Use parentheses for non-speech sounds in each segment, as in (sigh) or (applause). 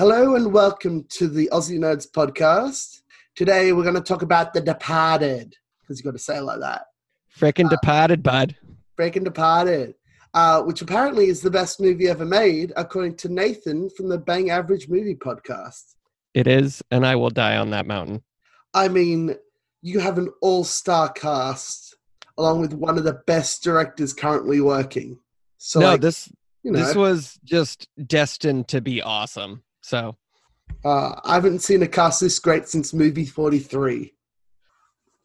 Hello and welcome to the Aussie Nerds podcast. Today we're going to talk about The Departed because you've got to say it like that. Freaking departed, bud. Breaking Departed, uh, which apparently is the best movie ever made, according to Nathan from the Bang Average Movie podcast. It is, and I will die on that mountain. I mean, you have an all-star cast along with one of the best directors currently working. So, no, like, this you know, this was just destined to be awesome. So uh, I haven't seen a cast this great since movie 43.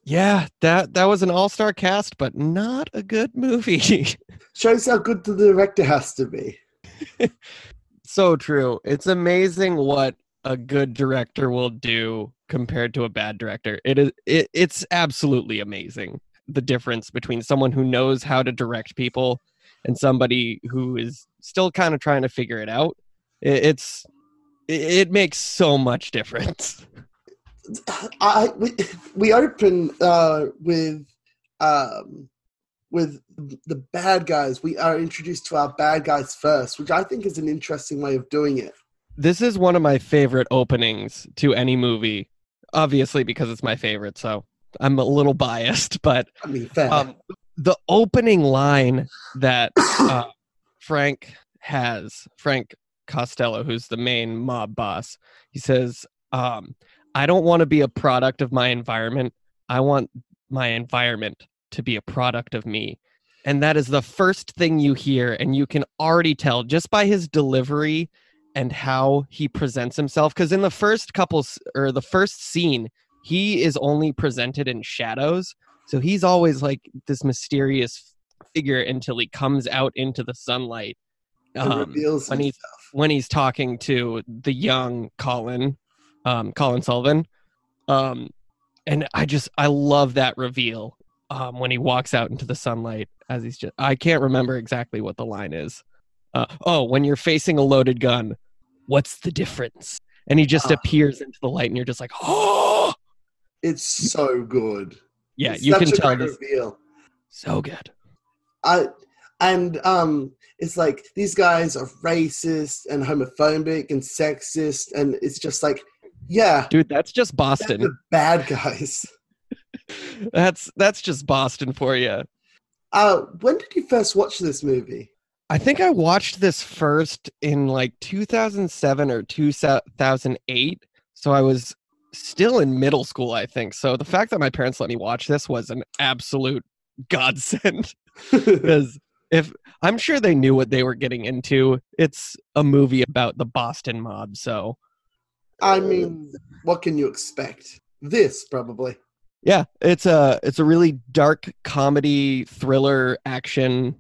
yeah, that that was an all star cast, but not a good movie. (laughs) Shows how good the director has to be. (laughs) so true. It's amazing what a good director will do compared to a bad director. It is it, it's absolutely amazing the difference between someone who knows how to direct people and somebody who is still kind of trying to figure it out. It, it's it, it makes so much difference. I we, we open uh, with um, with the bad guys. We are introduced to our bad guys first, which I think is an interesting way of doing it. This is one of my favorite openings to any movie, obviously because it's my favorite. So I'm a little biased, but I mean, fair. um, the opening line that uh, Frank has, Frank Costello, who's the main mob boss, he says, um, I don't want to be a product of my environment. I want my environment to be a product of me. And that is the first thing you hear. And you can already tell just by his delivery and how he presents himself. Because in the first couple, or the first scene, he is only presented in shadows. So he's always like this mysterious figure until he comes out into the sunlight. Um, reveals when he's when he's talking to the young Colin, um, Colin Sullivan. Um, and I just I love that reveal um, when he walks out into the sunlight as he's just I can't remember exactly what the line is. Uh, oh, when you're facing a loaded gun, what's the difference? And he just Ah. appears into the light, and you're just like, oh, It's so good. yeah, It's you can tell this reveal. so good. I and um it's like these guys are racist and homophobic and sexist and it's just like yeah Dude, that's just that's Boston. the bad guys (laughs) That's that's just Boston for you. uh when did you first watch this movie I think I watched this first in like 2007 or 2008. So I was still in middle school, I think. So the fact that my parents let me watch this was an absolute godsend (laughs) (laughs) because if I'm sure they knew what they were getting into. It's a movie about the Boston mob. So i mean what can you expect this probably yeah, it's a it's a really dark comedy thriller action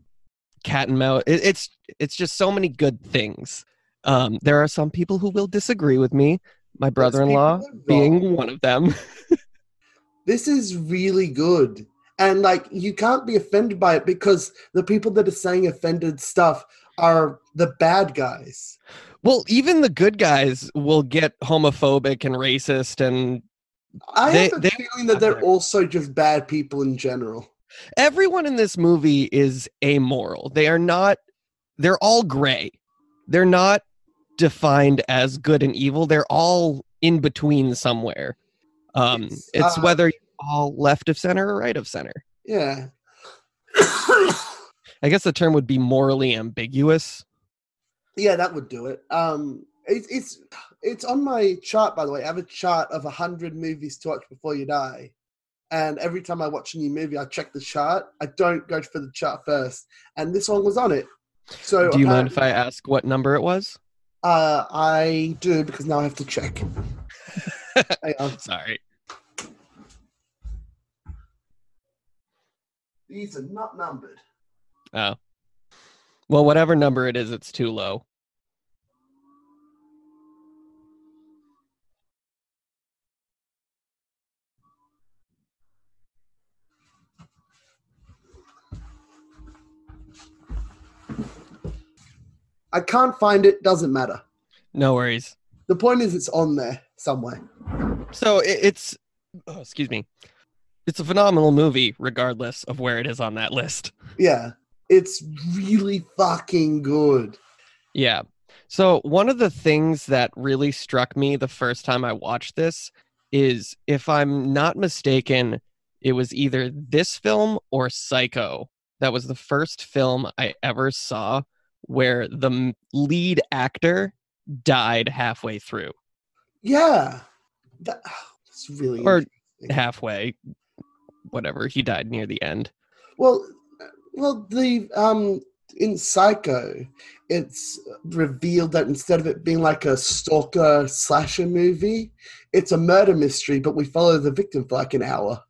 cat and mouse. It, it's it's just so many good things. Um, there are some people who will disagree with me. My brother-in-law people are wrong. being one of them. (laughs) this is really good and like you can't be offended by it because the people that are saying offended stuff are the bad guys well, even the good guys will get homophobic and racist, and i They- have a feeling that they're also just bad people in general everyone in this movie is amoral. They are not. They're all gray. They're not defined as good and evil. They're all in between somewhere. Um, It's, it's uh, whether all left of center or right of center. yeah (coughs) I guess the term would be morally ambiguous. Yeah, that would do it. Um, it, it's it's on my chart, by the way. I have a chart of hundred movies to watch before you die, and every time I watch a new movie, I check the chart. I don't go for the chart first, and this one was on it. So Do you mind if I ask what number it was? Uh, I do because now I have to check. (laughs) Sorry. These are not numbered. Oh. Well, whatever number it is, it's too low. I can't find it. Doesn't matter. No worries. The point is, it's on there somewhere. So it, it's, oh, excuse me, it's a phenomenal movie, regardless of where it is on that list. Yeah, it's really fucking good. Yeah. So, one of the things that really struck me the first time I watched this is if I'm not mistaken, it was either this film or Psycho. That was the first film I ever saw where the lead actor died halfway through, Yeah, that, (sighs) it's really Or halfway, whatever. He died near the end. Well, well, the um in Psycho, it's revealed that instead of it being like a stalker slasher movie, it's a murder mystery, but we follow the victim for like an hour.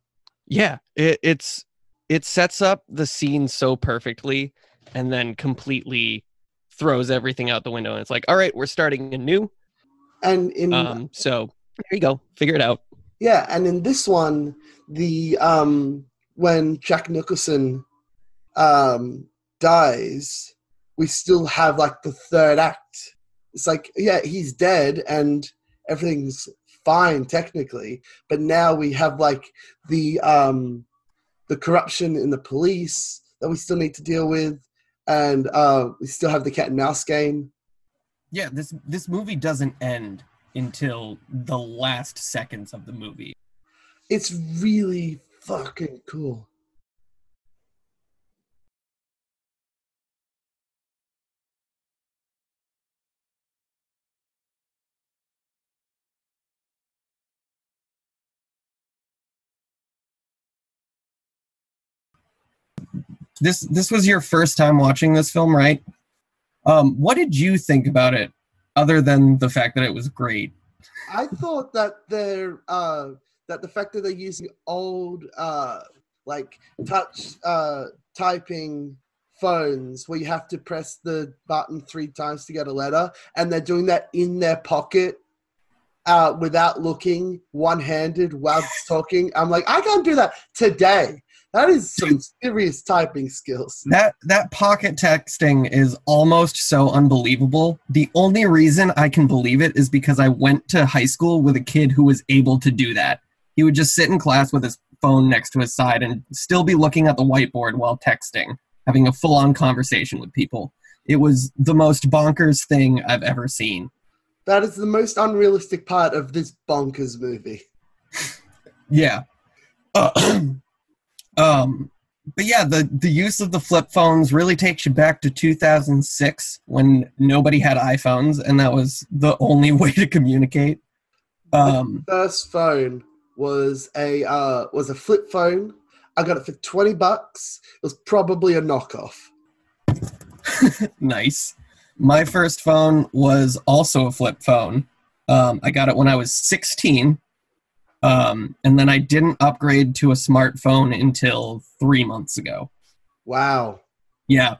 Yeah, it, it's it sets up the scene so perfectly and then completely throws everything out the window and it's like all right we're starting anew And in um so there you go figure it out yeah, and in this one, the um when Jack Nicholson um dies, we still have like the third act. It's like yeah, he's dead and everything's fine technically, but now we have like the um the corruption in the police that we still need to deal with, and uh, we still have the cat and mouse game. Yeah, this this movie doesn't end until the last seconds of the movie. It's really fucking cool. This this was your first time watching this film, right? Um, what did you think about it, other than the fact that it was great? I thought that they're uh, that the fact that they're using old uh, like touch uh, typing phones where you have to press the button three times to get a letter, and they're doing that in their pocket uh, without looking, one handed while talking. I'm like, I can't do that today. That is some serious typing skills. That that pocket texting is almost so unbelievable. The only reason I can believe it is because I went to high school with a kid who was able to do that. He would just sit in class with his phone next to his side and still be looking at the whiteboard while texting, having a full-on conversation with people. It was the most bonkers thing I've ever seen. That is the most unrealistic part of this bonkers movie. (laughs) Yeah. Uh, (clears throat) (clears throat) um, but yeah, the the use of the flip phones really takes you back to 2006 when nobody had iPhones, and that was the only (laughs) way to communicate. Um, first phone was a uh, was a flip phone. I got it for twenty bucks. It was probably a knockoff. (laughs) nice. My first phone was also a flip phone. Um, I got it when I was 16. Um, and then I didn't upgrade to a smartphone until three months ago. Wow. Yeah.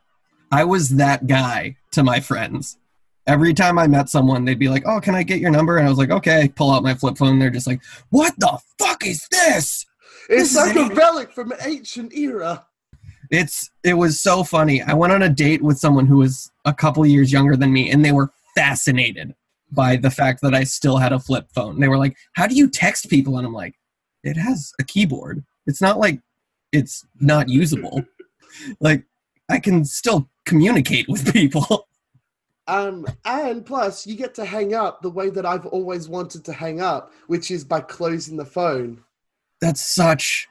I was that guy to my friends. Every time I met someone, they'd be like, Oh, can I get your number? And I was like, Okay, pull out my flip phone. They're just like, What the fuck is this? It's This like a relic from an ancient era. It's it was so funny. I went on a date with someone who was a couple years younger than me, and they were fascinated by the fact that I still had a flip phone. They were like, "How do you text people?" And I'm like, "It has a keyboard. It's not like it's not usable. (laughs) like I can still communicate with (laughs) people." Um, and plus, you get to hang up the way that I've always wanted to hang up, which is by closing the phone. That's such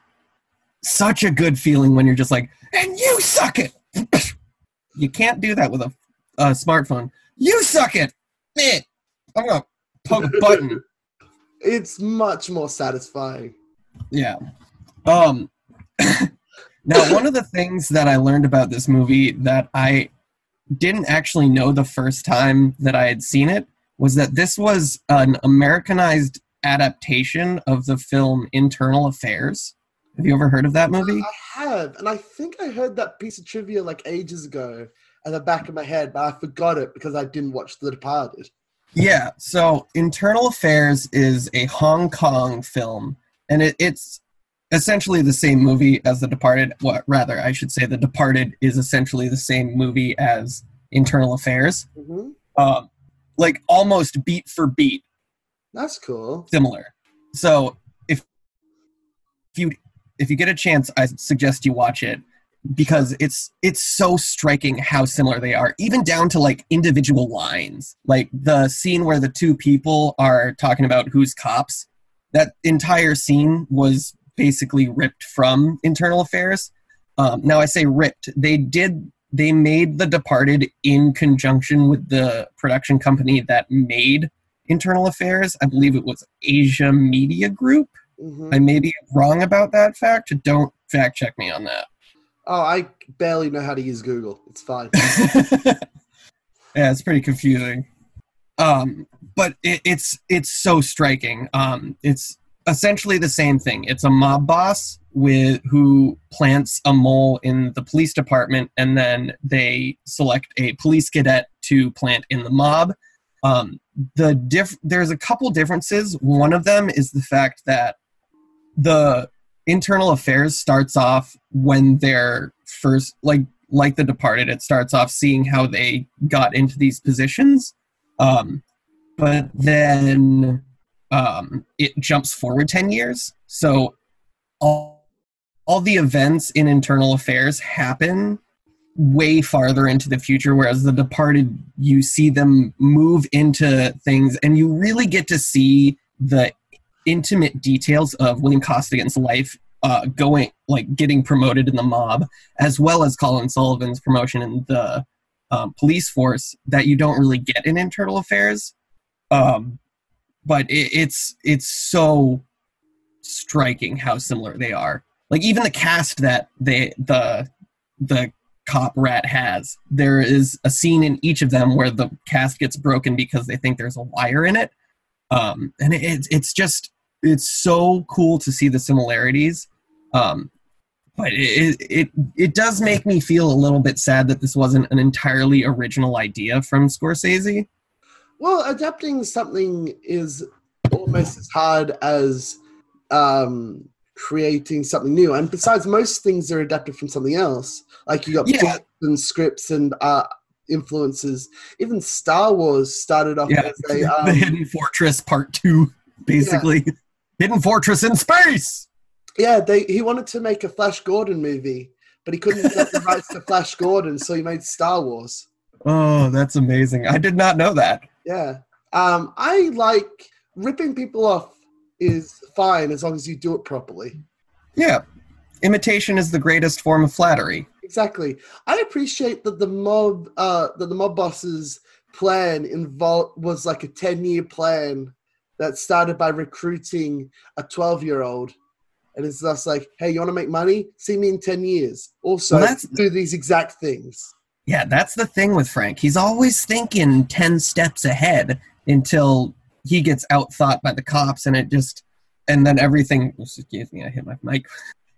such a good feeling when you're just like, "And you suck it." (laughs) you can't do that with a, a smartphone. You suck it. Eh. I'm gonna poke a button. (laughs) It's much more satisfying. Yeah. Um (laughs) now one of the things that I learned about this movie that I didn't actually know the first time that I had seen it was that this was an Americanized adaptation of the film Infernal Affairs. Have you ever heard of that movie? I have, and I think I heard that piece of trivia like ages ago at the back of my head, but I forgot it because I didn't watch The Departed. Yeah, so Infernal Affairs is a Hong Kong film, and it, it's essentially the same movie as The Departed. What rather, I should say, The Departed is essentially the same movie as Infernal Affairs. hmm Um, like almost beat for beat, That's cool. similar. So if if you if you get a chance, I suggest you watch it. Because it's it's so striking how similar they are even down to like individual lines. Like the scene where the two people are talking about who's cops that entire scene was basically ripped from infernal affairs. Um, now i say ripped. They did they made the departed in conjunction with the production company that made infernal affairs. I believe it was asia media group. Mhm. i may be wrong about that fact. Don't fact check me on that Oh, I barely know how to use Google. It's fine. (laughs) yeah, it's pretty confusing. Um, but it, it's it's so striking. Um, it's essentially the same thing. It's a mob boss with who plants a mole in the police department, and then they select a police cadet to plant in the mob. Um, the diff- there's a couple differences. One of them is the fact that the infernal affairs starts off when they're first like like the departed it starts off seeing how they got into these positions um but then um it jumps forward 10 years. So all all the events in infernal affairs happen way farther into the future whereas the departed you see them move into things and you really get to see the intimate details of William Costigan's life uh, going like getting promoted in the mob, as well as Colin Sullivan's promotion in the um, police force that you don't really get in infernal affairs. Um, but it, it's it's so striking how similar they are. Like even the cast that they the the cop rat has, there is a scene in each of them where the cast gets broken because they think there's a wire in it. Um, and it, it's it's just it's so cool to see the similarities. Um, but it, it it does make me feel a little bit sad that this wasn't an entirely original idea from Scorsese. Well, adapting something is almost as hard as um, creating something new. And besides, most things are adapted from something else. Like you got Yeah. books and scripts and uh, influences. Even Star Wars started off Yeah, as a (laughs) the um, Hidden Fortress Part Two, basically. Hidden Fortress in space. yeah. They he wanted to make a Flash Gordon movie, but he couldn't get the rights to Flash Gordon, so he made Star Wars. Oh, that's amazing! I did not know that. Yeah. Um, I like ripping people off is fine as long as you do it properly. Yeah, imitation is the greatest form of flattery. Exactly. I appreciate that the mob uh that the mob boss's plan involved was like a 10 year plan that started by recruiting a 12 year old. And it's just like, hey, you want to make money? See me in 10 years. Also, Well, do these exact things. Yeah, that's the thing with Frank. He's always thinking 10 steps ahead until he gets outthought by the cops and it just and then everything excuse me, I hit my mic.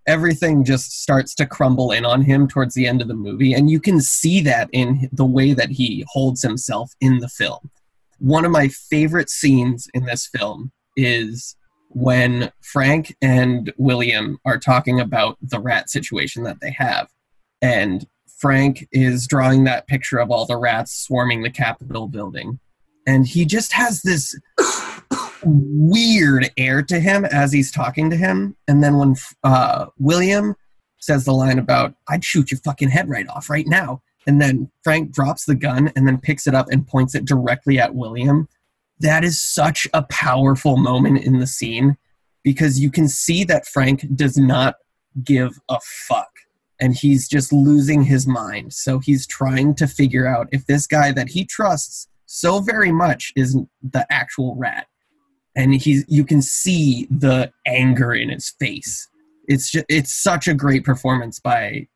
Everything just starts to crumble in on him towards the end of the movie and you can see that in the way that he holds himself in the film. One of my favorite scenes in this film is when Frank and William are talking about the rat situation that they have and Frank is drawing that picture of all the rats swarming the Capitol building. And he just has this (coughs) weird air to him as he's talking to him. And then when uh, William says the line about, I'd shoot your fucking head right off right now. And then Frank drops the gun and then picks it up and points it directly at William. That is such a powerful moment in the scene because you can see that Frank does not give a fuck and he's just losing his mind. So he's trying to figure out if this guy that he trusts so very much is the actual rat. And he's you can see the anger in his face. It's just, it's such a great performance by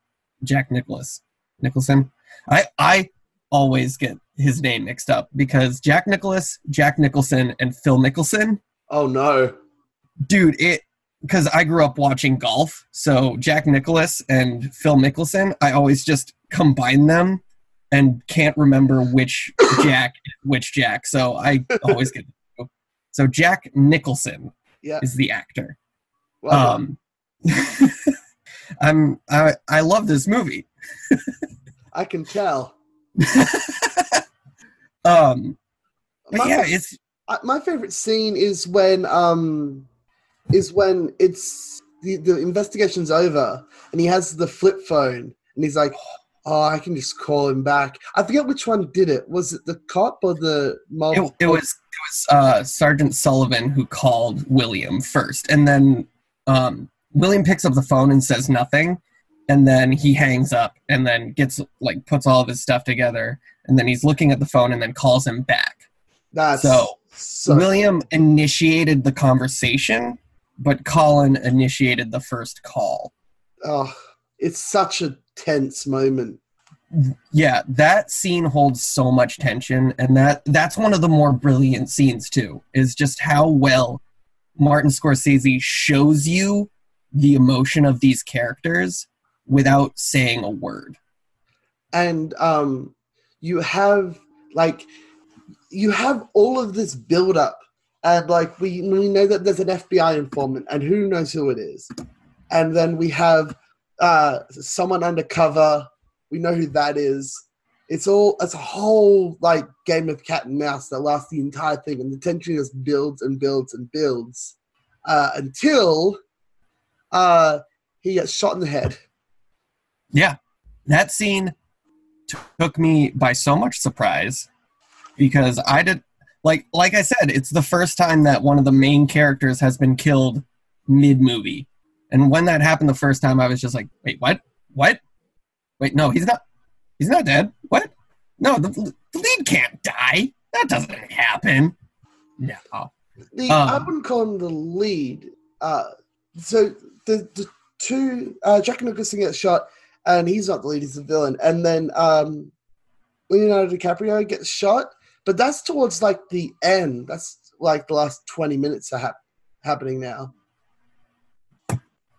Jack Nicholas Nicholson. I I always get his name mixed up because Jack Nicklaus, Jack Nicholson, and Phil Nicholson Oh no. dude it because i grew up watching golf so jack nicklaus and phil mickelson i always just combine them and can't remember which (coughs) jack which jack so i always get so jack nicholson Yeah. is the actor. Well, um (laughs) i'm i i love this movie (laughs) I can tell. (laughs) um but My- yeah it's my favorite scene is when um is when it's the, the investigation's over and he has the flip phone and he's like, "Oh, I can just call him back." I forget which one did it. Was it the cop or the mob? It, it was it was uh, Sergeant Sullivan who called William first, and then um, William picks up the phone and says nothing, and then he hangs up, and then gets like puts all of his stuff together, and then he's looking at the phone, and then calls him back. That's So, so William initiated the conversation, but Colin initiated the first call. oh, it's such a tense moment. Yeah, that scene holds so much tension, and that that's one of the more brilliant scenes too. Is just how well Martin Scorsese shows you the emotion of these characters without saying a word. and um, you have like you have all of this build up and like we we know that there's an FBI informant and who knows who it is. And then we have uh, someone undercover. We know who that is. It's all it's a whole like game of cat and mouse that lasts the entire thing and the tension just builds and builds and builds uh, until uh, he gets shot in the head Yeah, that scene took me by so much surprise because I did like like I said, it's the first time that one of the main characters has been killed mid movie, and when that happened the first time, I was just like, wait, what? What? Wait, no, he's not. He's not dead. What? No, the, the lead can't die. That doesn't happen. No. The Um, I wouldn't call him the lead. Uh, so the the two uh, Jack Nicholson gets shot, and he's not the lead; he's the villain. And then um, Leonardo DiCaprio gets shot, but that's towards like the end. That's like the last twenty minutes are hap- happening now.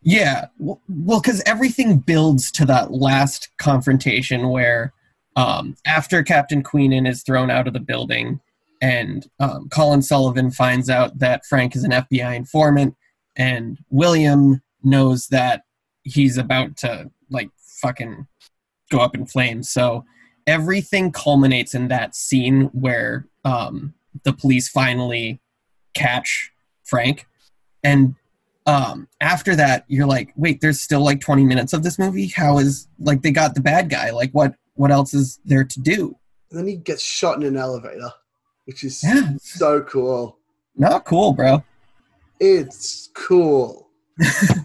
Yeah, well, because everything builds to that last confrontation where, um, after Captain Queenan is thrown out of the building, and um, Colin Sullivan finds out that Frank is an FBI informant, and William knows that he's about to like fucking go up in flames. So everything culminates in that scene where um, the police finally catch Frank, and um after that you're like wait there's still like 20 minutes of this movie? How is like they got the bad guy. Like what what else is there to do? And then he gets shot in an elevator, which is yeah. so cool. not cool bro. It's cool. (laughs)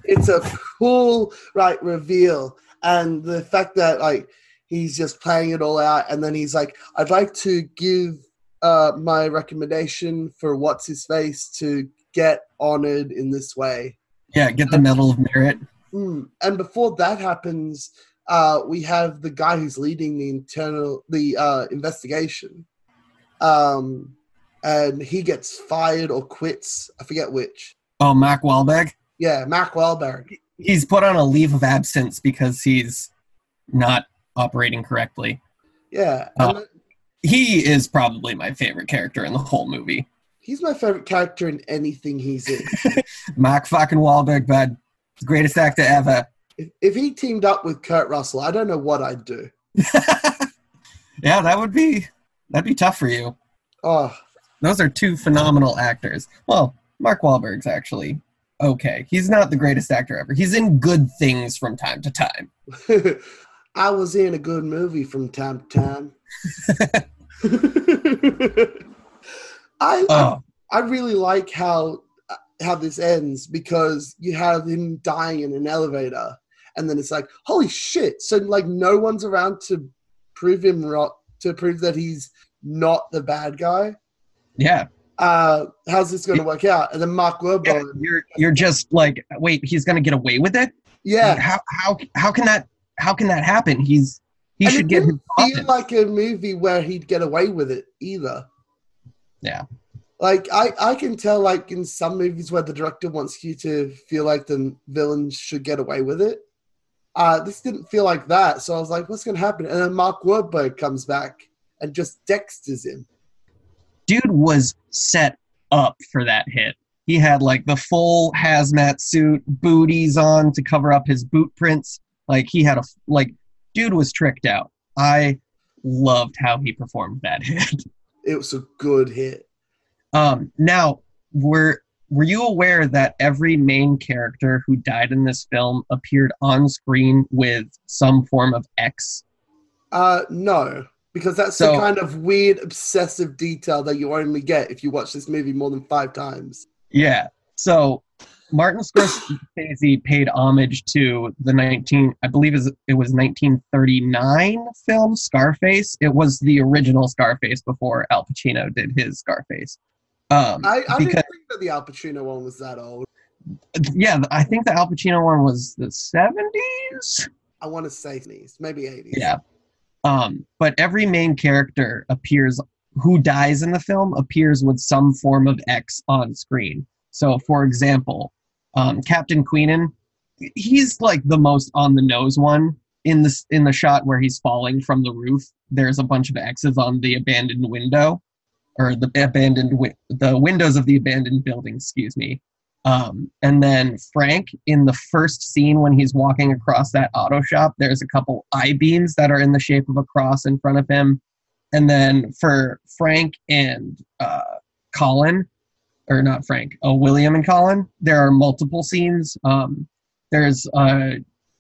it's a cool right reveal, and the fact that like he's just playing it all out, and then he's like, "I'd like to give uh, my recommendation for what's his face to get honored in this way." yeah get the medal of merit Mm. And before that happens, uh, we have the guy who's leading the internal the uh, investigation, um, and he gets fired or quits. I forget which. oh mac Wahlberg. Yeah, Mark Wahlberg. He's put on a leave of absence because he's not operating correctly Yeah, uh, and he is probably my favorite character in the whole movie he's my favorite character in anything he's in. (laughs) mac fucking Wahlberg bud greatest actor ever if, if he teamed up with Kurt Russell, I don't know what I'd do. (laughs) yeah that would be that'd be tough for you Oh, Those are two phenomenal actors. Well, Mark Wahlberg's actually okay. He's not the greatest actor ever. He's in good things from time to time. (laughs) I was in a good movie from time to time. (laughs) I, I Oh, I really like how how this ends because you have him dying in an elevator, and then it's like, holy shit! So like, no one's around to prove him wrong, to prove that he's not the bad guy. yeah. Uh, how's this going to work out? And then Mark yeah. You're you're just like, wait, he's gonna get away with it? yeah, How how how can that how can that happen? He's he and should it get his feel like a movie where he'd get away with it either. Yeah. Like I, I can tell like in some movies where the director wants you to feel like the villain should get away with it. Uh, this didn't feel like that, so I was like, "What's gonna happen?" And then Mark Wahlberg comes back and just Dexters him. Dude was set up for that hit. He had like the full hazmat suit, booties on to cover up his boot prints. Like he had a like dude was tricked out. I loved how he performed that (laughs) hit. It was a good hit. Um, now we're were you aware that every main character who died in this film appeared on screen with some form of X? Uh, no, because that's So- the kind of weird, obsessive detail that you only get if you watch this movie more than five times. Yeah. So Martin Scorsese paid homage to the 19, I believe it was 1939 film Scarface. It was the original Scarface before Al Pacino did his Scarface. Um, I, I because didn't think that the Al Pacino one was that old. yeah, I think the Al Pacino one was the 70s. I want to say 80s, maybe 80s. Yeah. Um, but every main character appears who dies in the film appears with some form of X on screen. So, for example, um, Captain Queenan, he's like the most on the nose one in this in the shot where he's falling from the roof. There's a bunch of X's on the abandoned window, or the abandoned wi- the windows of the abandoned building. Excuse me. Um, and then Frank, in the first scene when he's walking across that auto shop, there's a couple I beams that are in the shape of a cross in front of him. And then for Frank and uh, Colin, or not Frank, oh William and Colin, there are multiple scenes. Um, there's uh,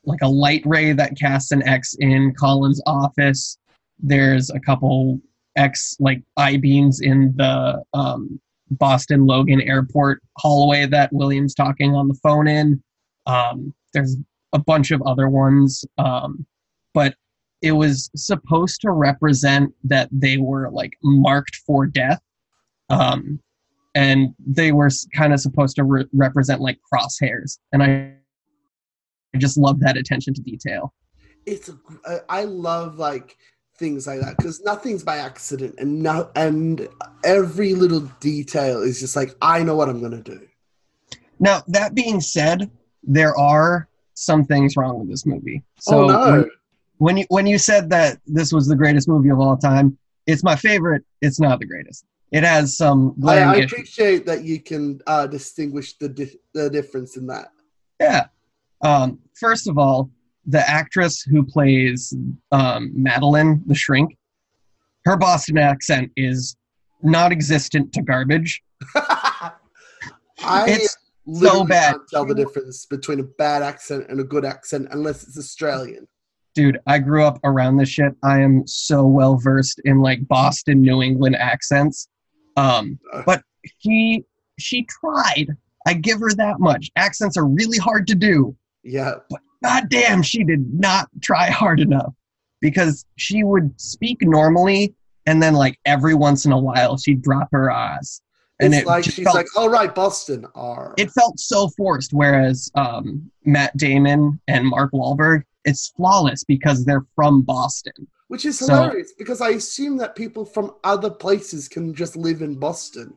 like a light ray that casts an X in Colin's office. There's a couple X like I beams in the um, Boston Logan Airport hallway that William's talking on the phone in. Um, there's a bunch of other ones, um, but it was supposed to represent that they were like marked for death. Um, and they were kind of supposed to re- represent like crosshairs. And I, I just love that attention to detail. It's I love like things like that because nothing's by accident and no and every little detail is just like I know what I'm gonna do. Now, that being said, there are some things wrong with this movie. So oh no. when, when you when you said that this was the greatest movie of all time, it's my favorite. It's not the greatest. It has some I, I appreciate that you can uh, distinguish the di- the difference in that. Yeah. Um, first of all, the actress who plays um, Madeline the Shrink, her Boston accent is non-existent to garbage. I It's literally bad. can't tell the difference between a bad accent and a good accent unless it's Australian. Dude, I grew up around this shit. I am so well versed in like Boston, New England accents. Um, but he, she tried. I give her that much. Accents are really hard to do. Yeah, God damn, she did not try hard enough because she would speak normally and then like every once in a while she'd drop her eyes. And it's it like she's felt, like, "All right, Boston." R. it felt so forced. Whereas um, Matt Damon and Mark Wahlberg, it's flawless because they're from Boston. Which is So- hilarious because I assume that people from other places can just live in Boston.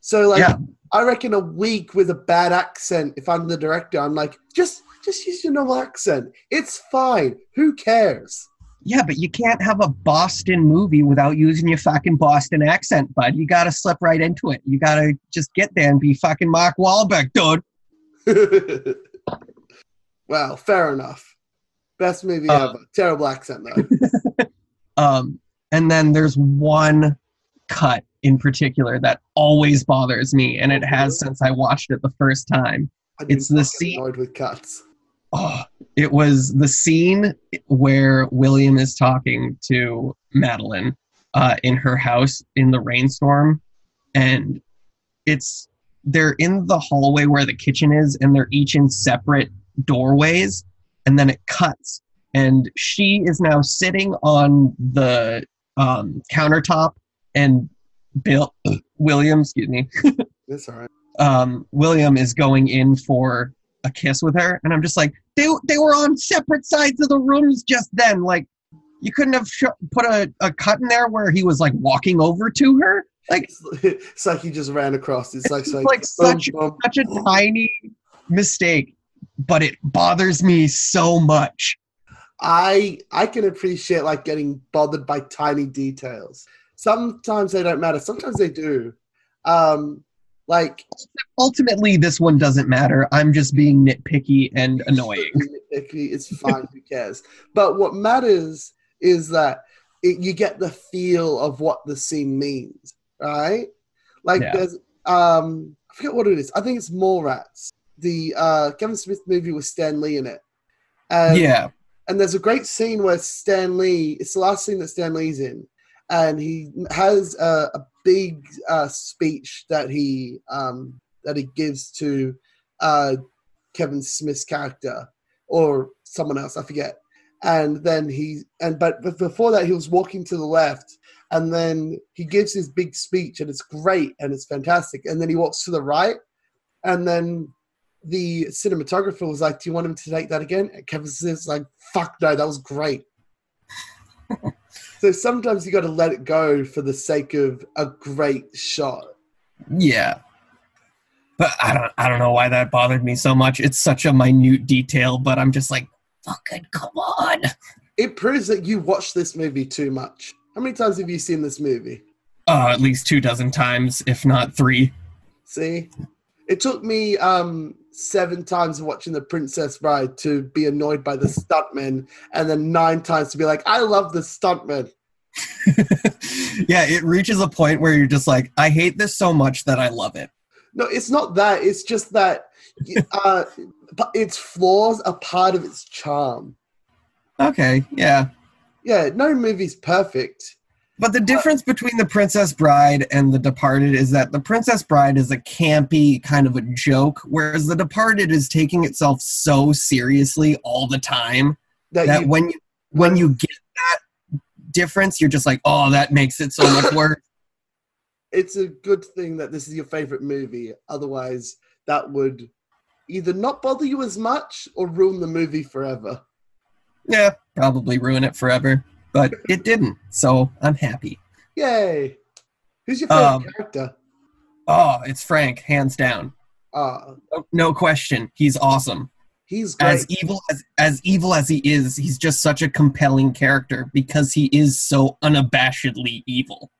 So like Yeah. I reckon a week with a bad accent, if I'm the director, I'm like, just just use your normal accent. It's fine. Who cares? Yeah, but you can't have a Boston movie without using your fucking Boston accent, bud. You gotta slip right into it. You gotta just get there and be fucking Mark Wahlberg, dude. (laughs) well, fair enough. Best movie Uh, ever. Terrible accent though. (laughs) Um, and then there's one cut in particular that always bothers me, and it has since I watched it the first time. It's the scene- with cuts. Oh, it was the scene where William is talking to Madeline uh, in her house in the rainstorm, and it's they're in the hallway where the kitchen is, and they're each in separate doorways, and then it cuts, and she is now sitting on the um, countertop, and Bill William, excuse me, (laughs) That's all right. um, William is going in for a kiss with her, and I'm just like, they they were on separate sides of the rooms just then. Like, you couldn't have sh- put a, a cut in there where he was like walking over to her. Like, (laughs) It's, like he just ran across. It's like, It's like, such- such a tiny mistake, but it bothers me so much. I I can appreciate like getting bothered by tiny details. Sometimes they don't matter. Sometimes they do. Um, like Ultimately, this one doesn't matter. I'm just being nitpicky and annoying. nitpicky, It's fine. who cares? But what matters is that it, you get the feel of what the scene means, right? Like Yeah. there's um I forget what it is. I think it's Mallrats, the uh, Kevin Smith movie with Stan Lee in it. And, yeah. And there's a great scene where Stan Lee, it's the last scene that Stan Lee's in, and he has a, a big uh, speech that he um, that he gives to uh, Kevin Smith's character or someone else, I forget. And then he and but, but before that he was walking to the left and then he gives his big speech and it's great and it's fantastic. And then he walks to the right and then the cinematographer was like do you want him to take that again? And kevin smith's like fuck no that was great so sometimes you got to let it go for the sake of a great shot Yeah. But I don't I don't know why that bothered me so much. It's such a minute detail, but I'm just like, fucking come on. it proves that you watch this movie too much how many times have you seen this movie Uh, at least two dozen times, if not three. See, it took me um, seven times watching The Princess Bride to be annoyed by the stuntmen, and then nine times to be like, I love the stuntman. (laughs) yeah, it reaches a point where you're just like, I hate this so much that I love it. No, it's not that. It's just that (laughs) uh, its flaws are part of its charm. Okay, yeah. Yeah, no movie's perfect. But the difference between The Princess Bride and The Departed is that The Princess Bride is a campy kind of a joke, whereas The Departed is taking itself so seriously all the time That, that you, when you when you get that difference, you're just like, oh, that makes it so much worse. (laughs) it's a good thing that this is your favorite movie. Otherwise, that would either not bother you as much or ruin the movie forever. yeah, probably ruin it forever, but it didn't, so I'm happy. Yay! Who's your favorite Um, character? Oh, it's Frank, hands down. Uh, No, no question, he's awesome. he's great. As evil as as evil as he is, he's just such a compelling character because he is so unabashedly evil.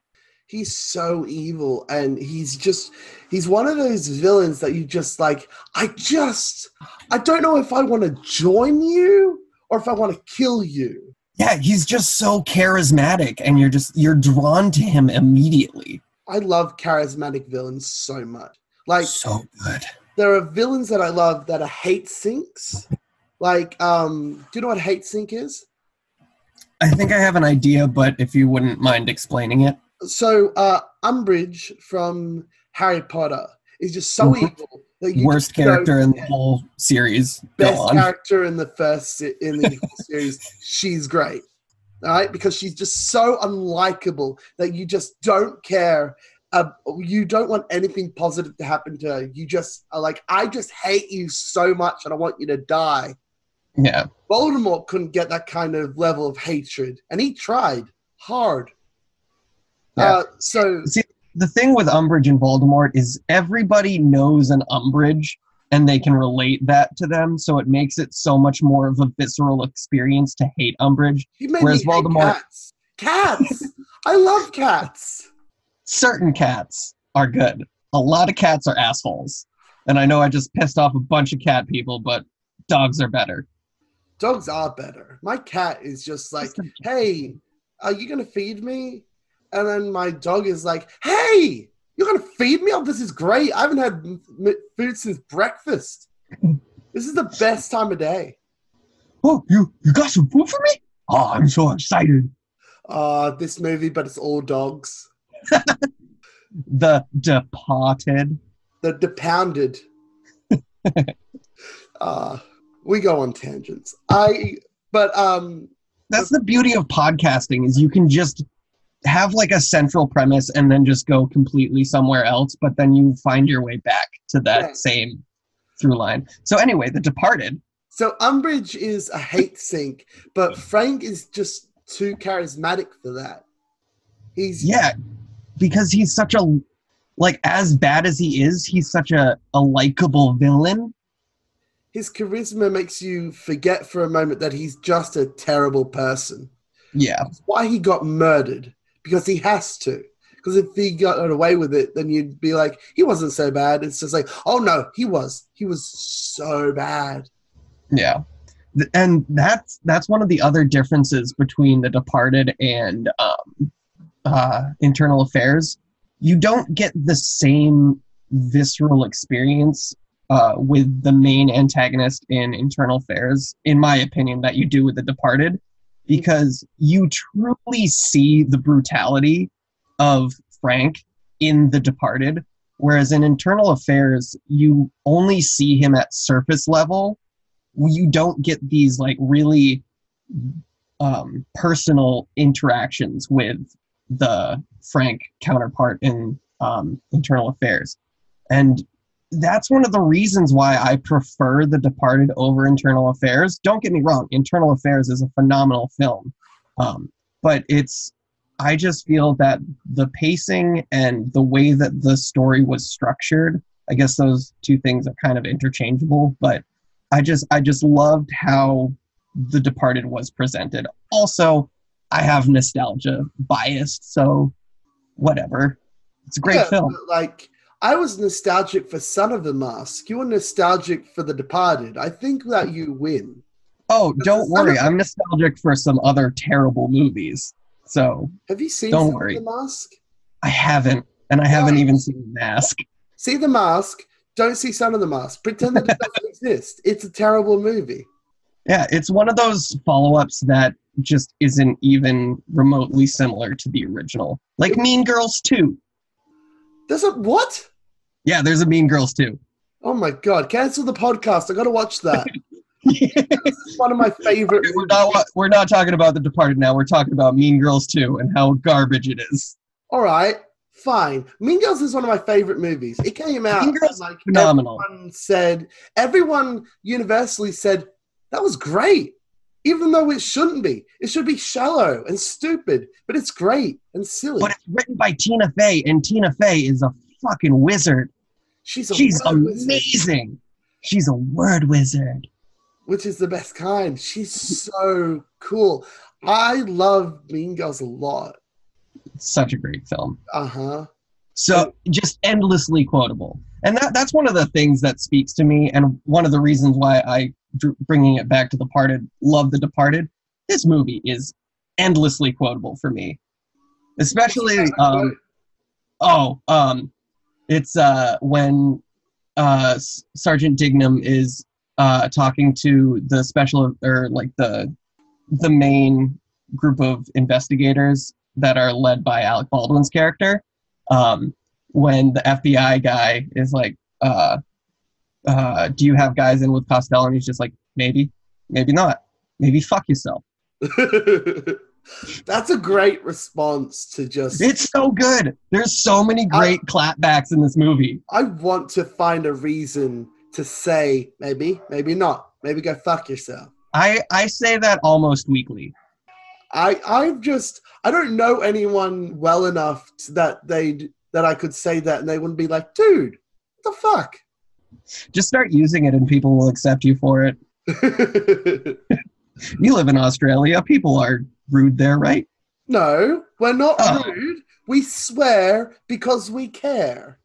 he's so evil and he's just he's one of those villains that you just like i just i don't know if i want to join you or if i want to kill you Yeah, he's just so charismatic, and you're just you're drawn to him immediately. i love charismatic villains so much like so good. there are villains that i love that are hate sinks like um do you know what hate sink is I think I have an idea, but if you wouldn't mind explaining it. so uh umbridge from harry potter is just so Mhm. evil you Worst character in the whole series. Best character in the first se- in the whole (laughs) series. She's great, all right, because she's just so unlikable that you just don't care. Uh, you don't want anything positive to happen to her. You just are like, I just hate you so much, and I want you to die. Yeah. Voldemort couldn't get that kind of level of hatred, and he tried hard. Yeah. Uh, so The thing with Umbridge and Voldemort is everybody knows an Umbridge and they can relate that to them, so it makes it so much more of a visceral experience to hate Umbridge. Whereas Voldemort- cats. Cats. I love cats. Certain cats are good. A lot of cats are assholes. And I know I just pissed off a bunch of cat people, but dogs are better. Dogs are better. My cat is just like, hey, are you gonna feed me? And then my dog is like, hey, you're gonna feed me? Oh, this is great. I haven't had m- food since breakfast. This is the best time of day. Oh, you you got some food for me? Oh, I'm so excited. Uh, this movie, but it's all dogs. (laughs) The Departed. The depounded. (laughs) uh, we go on tangents. I, but um, That's the beauty of podcasting is you can just have like a central premise and then just go completely somewhere else, but then you find your way back to that Yeah. same through line. So anyway, The Departed. so Umbridge is a hate sink, but Frank is just too charismatic for that. He's Yeah, because he's such a like as bad as he is, he's such a a likable villain. his charisma makes you forget for a moment that he's just a terrible person. Yeah. It's why he got murdered because he has to. Because if he got away with it, then you'd be like, he wasn't so bad. It's just like, oh no, he was. He was so bad. Yeah. And that's that's one of the other differences between The Departed and um, uh, Infernal Affairs. You don't get the same visceral experience uh, with the main antagonist in Infernal Affairs, in my opinion, that you do with The Departed, because you truly see the brutality of Frank in The Departed, whereas in Infernal Affairs, you only see him at surface level. You don't get these like really um, personal interactions with the Frank counterpart in um, Infernal Affairs. And that's one of the reasons why I prefer The Departed over Infernal Affairs. Don't get me wrong, Infernal Affairs is a phenomenal film. Um, but it's, I just feel that the pacing and the way that the story was structured, I guess those two things are kind of interchangeable, but I just, I just loved how The Departed was presented. Also, I have nostalgia biased, so whatever. It's a great Yeah, film. Like I was nostalgic for Son of the Mask. You were nostalgic for The Departed. I think that you win. Oh, don't worry. I'm nostalgic for some other terrible movies. So Have you seen Don't Son worry. of the Mask? I haven't, and I haven't even seen The Mask. See the mask. Don't see Son of the Mask. Pretend that it doesn't (laughs) exist. It's a terrible movie. Yeah, it's one of those follow ups that just isn't even remotely similar to the original. Like Mean Girls 2. Doesn't what? Yeah, there's a Mean Girls too. Oh my god! Cancel the podcast. I got to watch that. It's one of my favorite. we're, not, we're not talking about The Departed now. We're talking about Mean Girls too and how garbage it is. All right, fine. Mean Girls is one of my favorite movies. It came out Mean Girls like phenomenal. everyone said. Everyone universally said that was great, even though it shouldn't be. It should be shallow and stupid, but it's great and silly. But it's written by Tina Fey, and Tina Fey is a fucking wizard. she's a She's word wizard, amazing. She's a word wizard. which is the best kind. She's so cool. I love Mean Girls a lot. Such a great film. Uh huh. So just endlessly quotable. And that, that's one of the things that speaks to me, and one of the reasons why I, bringing it back to The Departed, love The Departed. This movie is endlessly quotable for me. Especially, um, oh, um, it's uh, when uh, Sergeant Dignam is uh, talking to the special, or like the, the main group of investigators that are led by Alec Baldwin's character um, when the FBI guy is like, uh, uh, "Do you have guys in with Costello?" and he's just like, "Maybe, maybe not. Maybe fuck yourself." (laughs) (laughs) That's a great response to just. It's so good. There's so many great clapbacks in this movie. I want to find a reason to say maybe, maybe not, maybe go fuck yourself. I I say that almost weekly. I I've just I don't know anyone well enough to, that they that I could say that and they wouldn't be like, dude, what the fuck. Just start using it, and people will accept you for it. (laughs) You live in Australia. People are rude there, right? no, we're not Oh. rude. We swear because we care.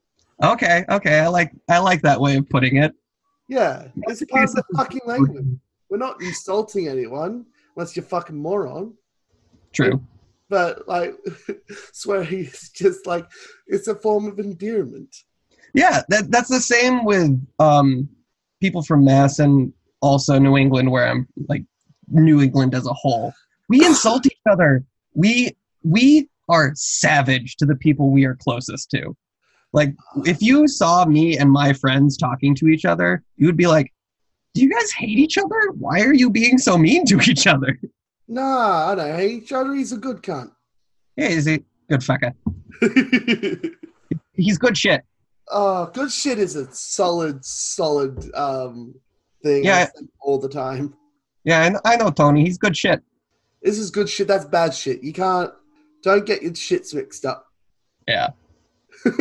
Okay, okay. I like I like that way of putting it. Yeah, it's part of the fucking language. We're not insulting anyone unless you're fucking moron. True. But like, (laughs) swearing is just like it's a form of endearment. Yeah, that, that's the same with um, people from Mass and also New England, where I'm like New England as a whole. We insult each other. We we are savage to the people we are closest to. Like, if you saw me and my friends talking to each other, you would be like, "Do you guys hate each other? Why are you being so mean to each other?" Nah, I don't hate each other. He's a good cunt. Yeah, he's a good fucker. (laughs) He's good shit. oh, good shit is a solid, solid um thing. Yeah. all the time. Yeah, I, kn- I know Tony. He's good shit. This is good shit. That's bad shit. You can't. Don't get your shits mixed up. Yeah. (laughs)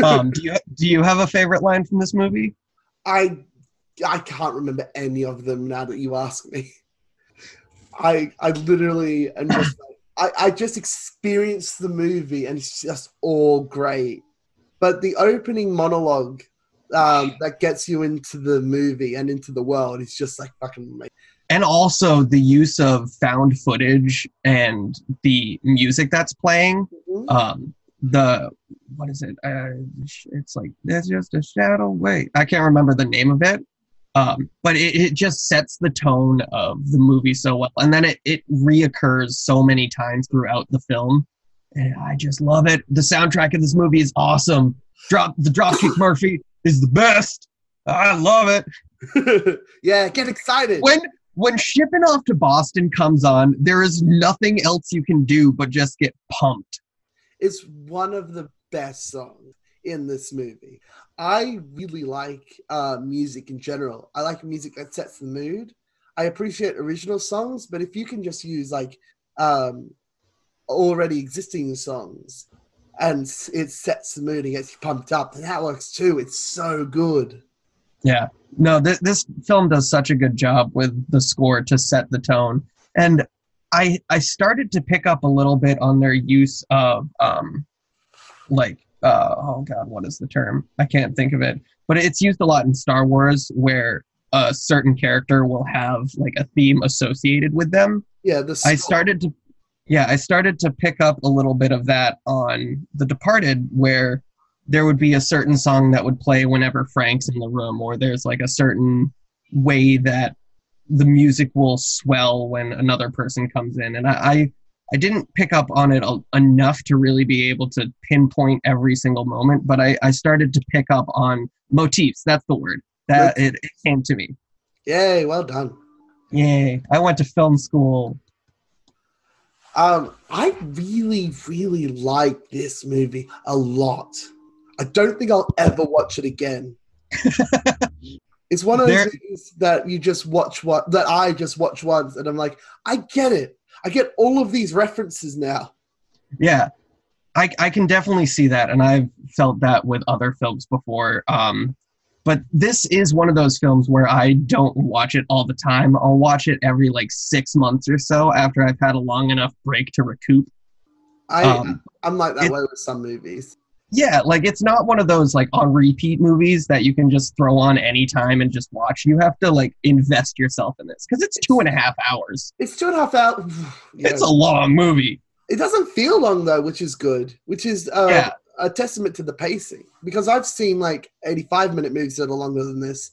Um, do you do you have a favorite line from this movie? I I can't remember any of them now that you ask me. I I literally am just (clears throat) like, I, I just experienced the movie and it's just all great. But the opening monologue um, (sighs) that gets you into the movie and into the world is just like fucking amazing. And also the use of found footage and the music that's playing um, the what is it? Uh, it's like there's just a shadow. Wait, I can't remember the name of it. Um, but it, it just sets the tone of the movie so well, and then it it reoccurs so many times throughout the film, and I just love it. The soundtrack of this movie is awesome. Drop the Dropkick (laughs) Murphy is the best. I love it. (laughs) yeah, get excited. When when shipping off to Boston comes on, there is nothing else you can do but just get pumped. It's one of the best songs in this movie. I really like uh, music in general. I like music that sets the mood. I appreciate original songs, but if you can just use like um, already existing songs and it sets the mood and gets you pumped up, then that works too. It's so good. Yeah. No, th- this film does such a good job with the score to set the tone. And I I started to pick up a little bit on their use of um like uh oh god, what is the term? I can't think of it. But it's used a lot in Star Wars where a certain character will have like a theme associated with them. Yeah, the I started to yeah, I started to pick up a little bit of that on The Departed where there would be a certain song that would play whenever Frank's in the room or there's like a certain way that the music will swell when another person comes in and I I, I didn't pick up on it a, enough to really be able to pinpoint every single moment, but I, I started to pick up on motifs. That's the word. That it, it came to me. Yay, well done. Yay. I went to film school. Um, I really, really like this movie a lot. I don't think I'll ever watch it again. (laughs) it's one of those There- movies that you just watch what that I just watch once, and I'm like, I get it. I get all of these references now. Yeah, I I can definitely see that, and I've felt that with other films before. Um, but this is one of those films where I don't watch it all the time. I'll watch it every like six months or so after I've had a long enough break to recoup. I Um, I'm like that it- way with some movies. Yeah, like it's not one of those like on repeat movies that you can just throw on anytime and just watch. You have to like invest yourself in this because it's two and a half hours. It's two and a half hours. (sighs) Yeah. It's a long movie. it doesn't feel long though, which is good. Which is uh, Yeah. a testament to the pacing. Because I've seen like 85 minute movies that are longer than this.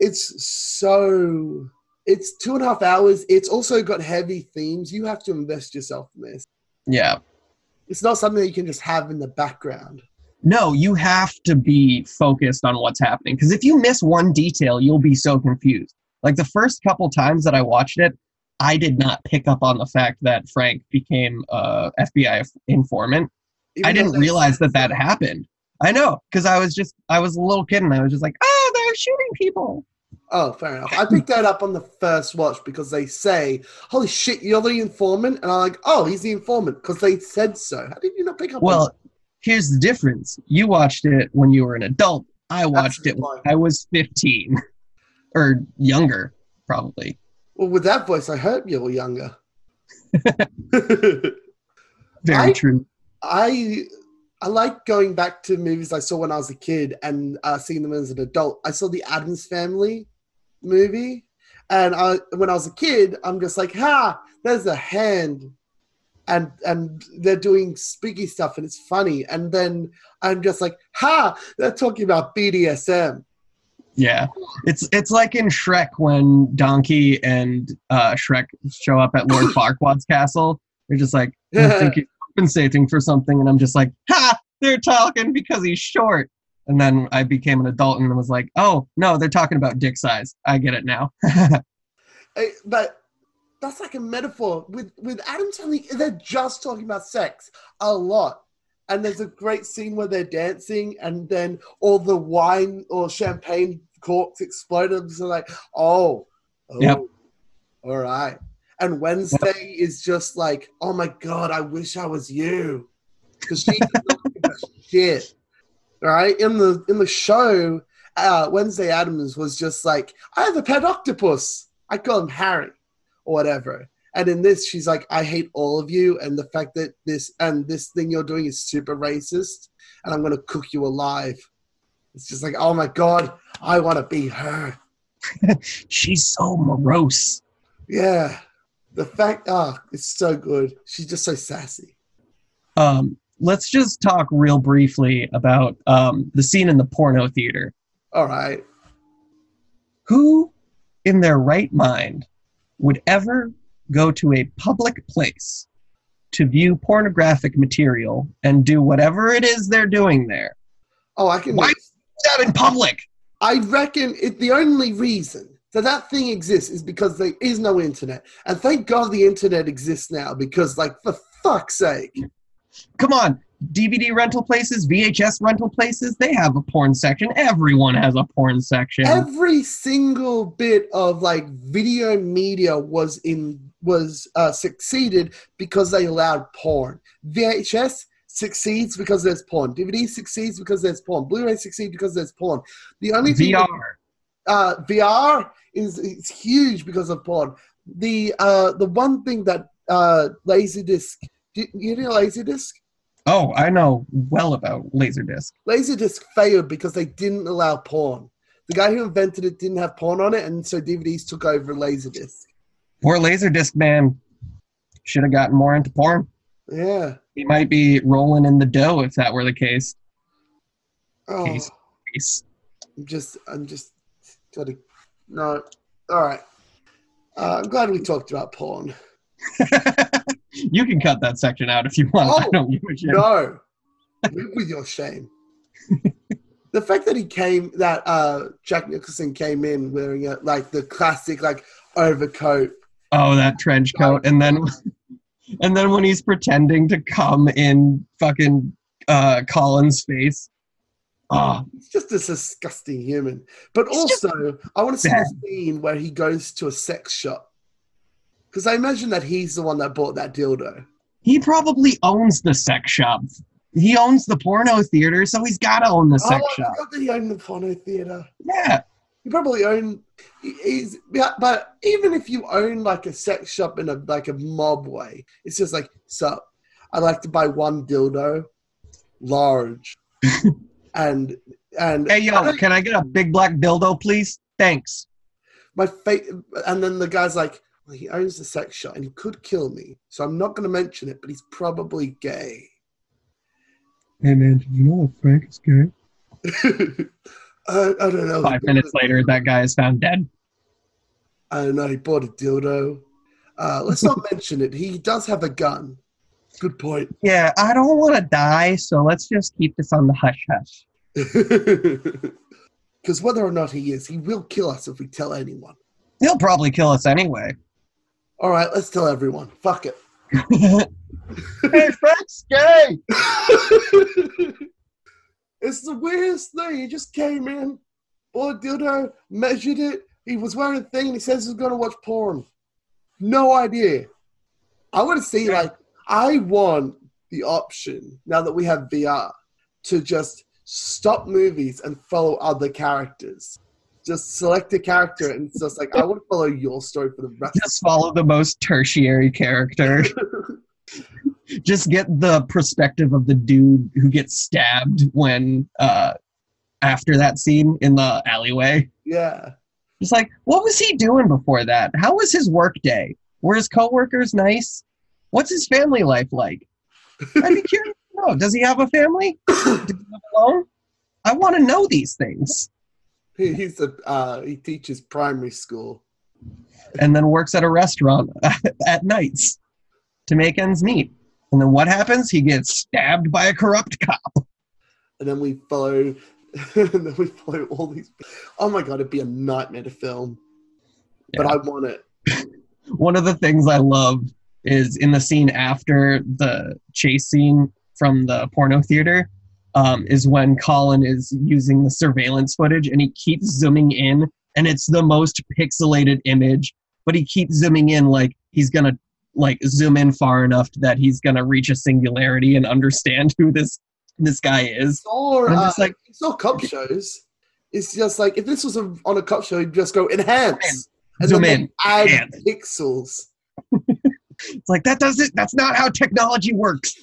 It's so. It's two and a half hours. It's also got heavy themes. You have to invest yourself in this. Yeah. It's not something that you can just have in the background. No, you have to be focused on what's happening because if you miss one detail, you'll be so confused. Like the first couple times that I watched it, I did not pick up on the fact that Frank became a FBI informant. Even I didn't realize that that happened. I know because I was just I was a little kid and I was just like, oh, they're shooting people. Oh, fair enough. I picked that up on the first watch because they say, "Holy shit, you're the informant," and I'm like, "Oh, he's the informant" because they said so. How did you not pick up? Well, that? here's the difference. You watched it when you were an adult. I watched it when. I was 15 (laughs) or younger, probably. well, with that voice, I hope you were younger. (laughs) Very I- true. I I like going back to movies I saw when I was a kid and uh, seeing them as an adult. I saw the Addams Family movie, and I when I was a kid, I'm just like, ha, there's a hand, and and they're doing spooky stuff and it's funny, and then I'm just like, ha, they're talking about BDSM. Yeah, it's it's like in Shrek when Donkey and uh, Shrek show up at Lord (coughs) Farquaad's castle. They're just like, I think (laughs) he's compensating for something, and I'm just like, ha! They're talking because he's short. And then I became an adult and was like, oh no, they're talking about dick size. I get it now. (laughs) Eh, but that's like a metaphor with with Addams family. They're just talking about sex a lot, and there's a great scene where they're dancing, and then all the wine or champagne corks explode. And so like, oh, oh, Yep. all right. And Wednesday is just like, oh my god, I wish I was you, because she doesn't give a shit. Right in the in the show, uh, Wednesday Addams was just like, I have a pet octopus. I call him Harry or whatever. And in this, she's like, I hate all of you, and the fact that this and this thing you're doing is super racist, and I'm gonna cook you alive. It's just like, oh my god, I want to be her. (laughs) She's so morose. Yeah, the fact, ah, it's so good. She's just so sassy. Um, let's just talk real briefly about um, the scene in the porno theater. All right. Who in their right mind would ever go to a public place to view pornographic material and do whatever it is they're doing there? Oh, I can. Why do that in public? I reckon it, the only reason that that thing exists is because there is no internet, and thank God the internet exists now. Because, like, for fuck's sake, Come on, DVD rental places, VHS rental places, they have a porn section. Everyone has a porn section. every single bit of like video media was in was uh, succeeded because they allowed porn. VHS succeeds because there's porn. DVD succeeds because there's porn. Blu-ray succeeds because there's porn. The only thing that- VR. uh, VR is is huge because of porn. The uh, the one thing that uh, Laserdisc, you, you know Laserdisc? Oh, I know well about Laserdisc. Laserdisc failed because they didn't allow porn. The guy who invented it didn't have porn on it, and so DVDs took over Laserdisc. Poor Laserdisc man should have gotten more into porn. Yeah. He might be rolling in the dough if that were the case. Oh, Case. Case. I'm just, I'm just, gotta, no. All right. Uh, I'm glad we talked about porn. (laughs) you can cut that section out if you want. I Oh, don't give a shit. No, Live with your shame. (laughs) the fact that he came, that uh, Jack Nicholson came in wearing a, like the classic like overcoat. Oh, that trench coat, and then, (laughs) and then when he's pretending to come in fucking uh, Colin's face. Oh, He's just a disgusting human. But also, I want to see the scene where he goes to a sex shop. Because I imagine that he's the one that bought that dildo. he probably owns the sex shop. He owns the porno theater, so he's got to own the sex oh, I shop. forgot that he owned the porno theater. Yeah, You probably own. He's but even if you own like a sex shop in a like a mob way, it's just like sup. I'd like to buy one dildo, large, (laughs) and and Hey, yo, can I get a big black dildo, please? Thanks. my face. And then the guy's like, well, he owns the sex shop and he could kill me, so I'm not going to mention it. But he's probably gay. And man, did you know that Frank is gay? (laughs) I, I don't know. Five minutes later, that guy is found dead. I don't know. He bought a dildo. Uh, let's not (laughs) mention it. He does have a gun. Good point. Yeah, I don't want to die, so let's just keep this on the hush hush. (laughs) Because whether or not he is, he will kill us if we tell anyone. He'll probably kill us anyway. All right, let's tell everyone. Fuck it. (laughs) hey, Frank's gay! (laughs) it's the weirdest thing. He just came in, bought a dildo, measured it. He was wearing a thing, and he says he's going to watch porn. No idea. I want to see, like, I want the option, now that we have VR, to just stop movies and follow other characters. Just select a character, and it's just like, I want to follow your story for the rest Just follow the most tertiary character. (laughs) just get the perspective of the dude who gets stabbed when uh after that scene in the alleyway. Yeah. Just like, what was he doing before that? How was his work day? Were his coworkers nice? What's his family life like? I'd be curious to know. Does he have a family? Does he live alone? I want to know these things. He, he's a uh, he teaches primary school. And then works at a restaurant (laughs) at nights to make ends meet. And then what happens? He gets stabbed by a corrupt cop. and then we follow (laughs) and then we follow all these oh my god it'd be a nightmare to film but i want it One of the things I love is in the scene after the chase scene from the porno theater um, is when Colin is using the surveillance footage and he keeps zooming in and it's the most pixelated image, but he keeps zooming in like he's gonna like zoom in far enough that he's gonna reach a singularity and understand who this this guy is. or I'm uh, just like- it's not cop shows it's just like if this was a, on a cop show you'd just go enhance and Zoom in, add enhance. pixels (laughs) It's like that doesn't that's not how technology works.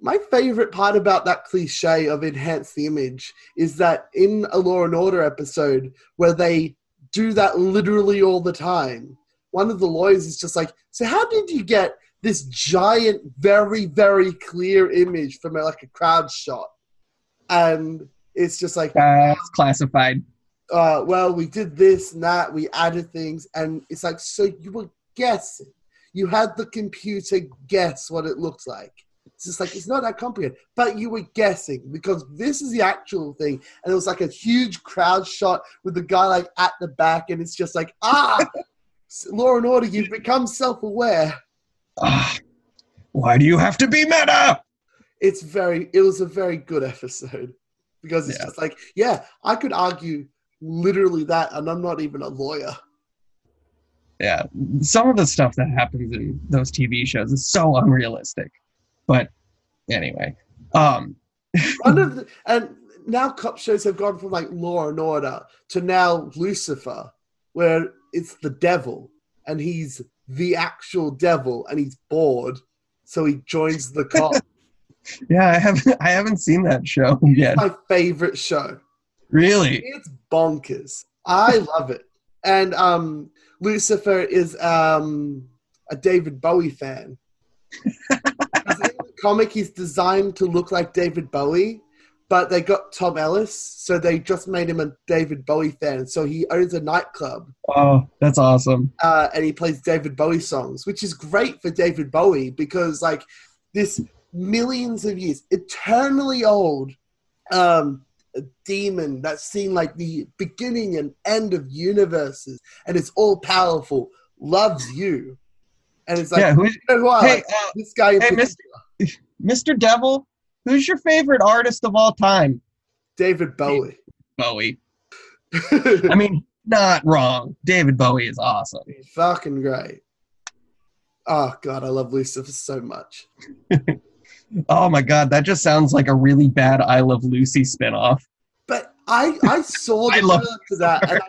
My favorite part about that cliche of enhance the image is that in a law and order episode where they do that literally all the time one of the lawyers is just like so how did you get this giant, very, very clear image from like a crowd shot. And it's just like, That's classified. uh, well, we did this and that, we added things, and it's like, so you were guessing. You had the computer guess what it looked like. It's just like, it's not that complicated, but you were guessing because this is the actual thing. And it was like a huge crowd shot with the guy like at the back, and it's just like, ah, (laughs) Law and Order, you've become self aware. Ah, why do you have to be meta? It's very, it was a very good episode because it's Yeah. just like, yeah, I could argue literally that, and I'm not even a lawyer. Yeah, some of the stuff that happens in those TV shows is so unrealistic. But anyway, um, (laughs) One of the, and now cop shows have gone from like Law and Order to now Lucifer, where it's the devil and he's the actual devil and he's bored, so he joins the cop. (laughs) yeah, I haven't I haven't seen that show yet. My favorite show. Really? It's bonkers. I love it. And um, Lucifer is um, a David Bowie fan. (laughs) 'Cause in the comic, he's designed to look like David Bowie, but they got Tom Ellis, so they just made him a David Bowie fan. So he owns a nightclub Oh, that's awesome. uh, and he plays David Bowie songs, which is great for David Bowie because like this millions of years, eternally old um, demon that's seen like the beginning and end of universes, and it's all powerful, loves you, and it's like yeah, who's you know who I hey, like? uh, this guy hey, particular, Mr. Devil? Who's your favorite artist of all time? David Bowie. Bowie. (laughs) I mean, not wrong. David Bowie is awesome. He's Fucking great. Oh god, I love Lucifer so much. (laughs) Oh my god, that just sounds like a really bad I Love Lucy spinoff. But I I saw (laughs) the I love trailer to that, and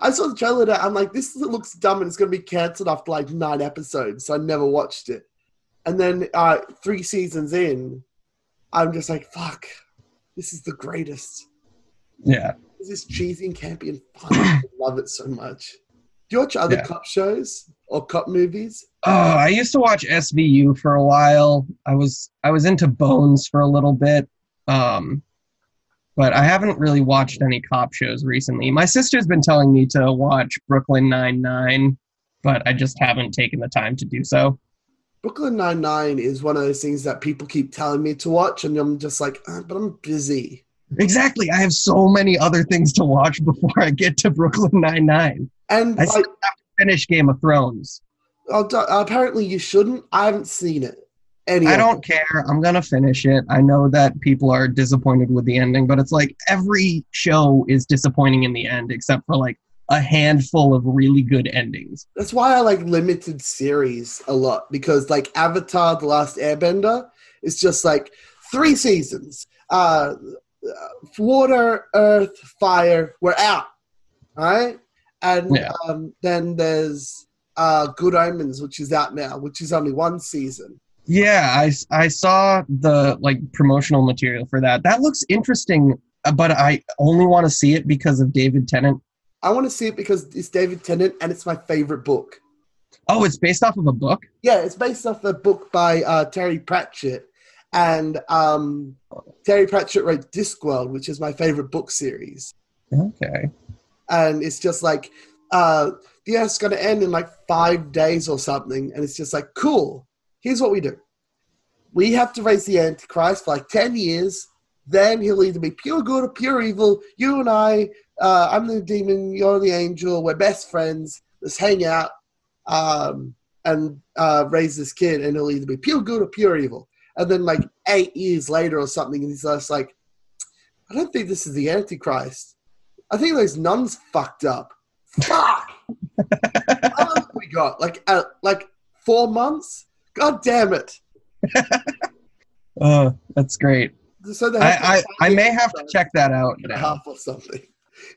I, I saw the trailer to that. I'm like, this looks dumb, and it's going to be cancelled after like nine episodes. So I never watched it. And then uh, three seasons in, I'm just like, fuck, this is the greatest. Yeah. This is cheesy and campy and fun. I (laughs) love it so much. Do you watch other Yeah. cop shows or cop movies? Oh, I used to watch SVU for a while. I was I was into Bones for a little bit. Um but I haven't really watched any cop shows recently. My sister's been telling me to watch Brooklyn Nine-Nine, but I just haven't taken the time to do so. Brooklyn Nine Nine is one of those things that people keep telling me to watch, and I'm just like, "Ah, but I'm busy. Exactly. I have so many other things to watch (laughs) before I get to Brooklyn Nine-Nine. And I like, still have to finish Game of Thrones. apparently you shouldn't. I haven't seen it. Any I don't care. I'm gonna finish it. I know that people are disappointed with the ending, but it's like every show is disappointing in the end, except for like a handful of really good endings. That's why I like limited series a lot because like Avatar: The Last Airbender is just like three seasons. Uh, uh, water, earth, fire. We're out. All right, and Yeah. um, then there's uh, Good Omens, which is out now, which is only one season. Yeah, I I saw the like promotional material for that. That looks interesting, but I only want to see it because of David Tennant. I want to see it because it's David Tennant and it's my favorite book. Oh, it's based off of a book. Yeah, it's based off a book by uh, Terry Pratchett, and um, Terry Pratchett wrote Discworld, which is my favorite book series. Okay. And it's just like uh, the Earth's going to end in like five days or something, and it's just like cool. Here's what we do: we have to raise the Antichrist for like ten years. Then he'll either be pure good or pure evil. You and I, uh, I'm the demon, you're the angel. We're best friends. Let's hang out um, and uh, raise this kid, and he'll either be pure good or pure evil. And then, like eight years later or something, and he's just like, I don't think this is the Antichrist. I think those nuns fucked up. Fuck. (laughs) How long have we got? Like, uh, like four months? God damn it! Uh, (laughs) that's great. So they have to I, I, I may have to check that out now. half or something.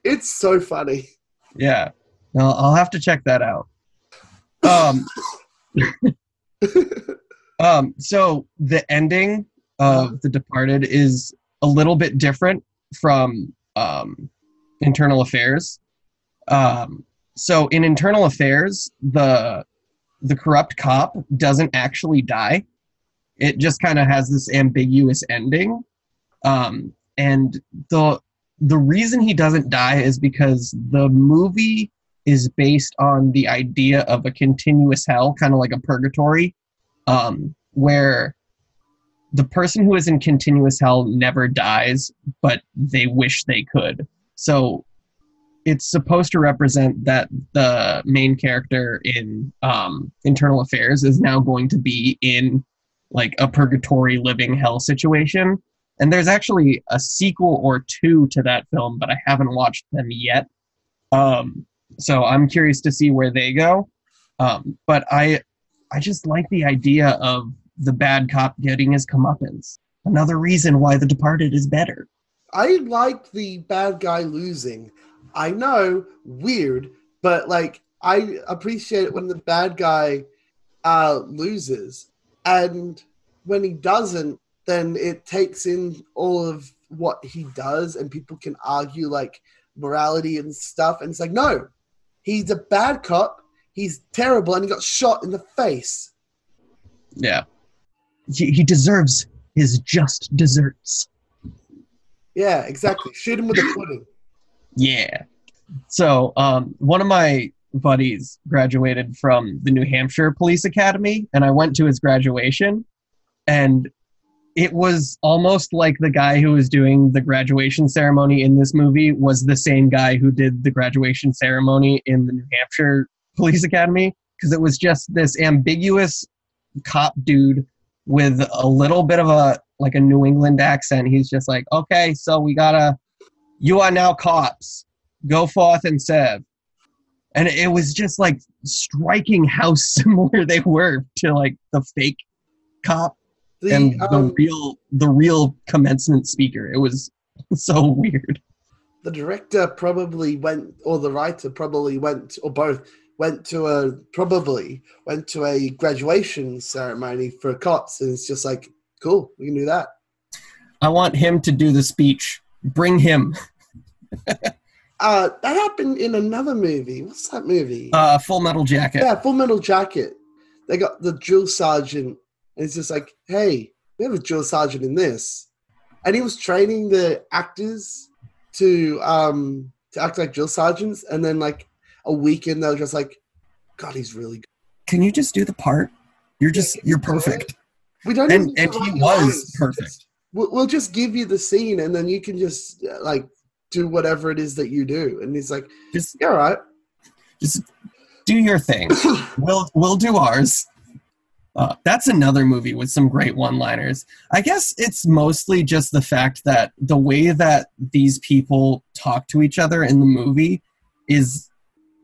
It's so funny. Yeah. No, I'll have to check that out. Um, (laughs) um, so the ending of The Departed is a little bit different from um, Infernal Affairs. Um, so in Infernal Affairs, the the corrupt cop doesn't actually die. It just kind of has this ambiguous ending. Um, and the the reason he doesn't die is because the movie is based on the idea of a continuous hell, kind of like a purgatory, um, where the person who is in continuous hell never dies, but they wish they could. So it's supposed to represent that the main character in um, Infernal Affairs is now going to be in like a purgatory living hell situation. And there's actually a sequel or two to that film, but I haven't watched them yet. Um, so I'm curious to see where they go. Um, but I, I just like the idea of the bad cop getting his comeuppance. Another reason why The Departed is better. I like the bad guy losing. I know, weird, but like I appreciate it when the bad guy uh, loses, and when he doesn't, then it takes in all of what he does, and people can argue like morality and stuff, and it's like no, he's a bad cop, he's terrible, and he got shot in the face. Yeah. He, he deserves his just desserts. Yeah, exactly. Shoot him with a pudding. Yeah. So, um, one of my buddies graduated from the New Hampshire Police Academy, and I went to his graduation, and it was almost like the guy who was doing the graduation ceremony in this movie was the same guy who did the graduation ceremony in the New Hampshire Police Academy because it was just this ambiguous cop dude with a little bit of a like a New England accent. He's just like, okay, so we gotta, you are now cops. Go forth and serve. And it was just like striking how (laughs) similar they were to like the fake cop The, and the um, real the real commencement speaker. It was (laughs) so weird. the director probably went, or the writer probably went, or both went to a probably went to a graduation ceremony for cops, and it's just like, cool, we can do that. I want him to do the speech. Bring him. (laughs) Uh, that happened in another movie. What's that movie? Uh, Full Metal Jacket. yeah, Full Metal Jacket. They got the drill sergeant, and it's just like, hey, we have a drill sergeant in this, and he was training the actors to um to act like drill sergeants, and then like a weekend they were just like, God, he's really good. Can you just do the part? You're just you're perfect. We don't. And- and he was perfect. We'll, we'll just give you the scene, and then you can just like do whatever it is that you do. And he's like, Just "Yeah, all right." just do your thing. (laughs) we'll we'll do ours. Uh, that's another movie with some great one-liners. I guess it's mostly just the fact that the way that these people talk to each other in the movie is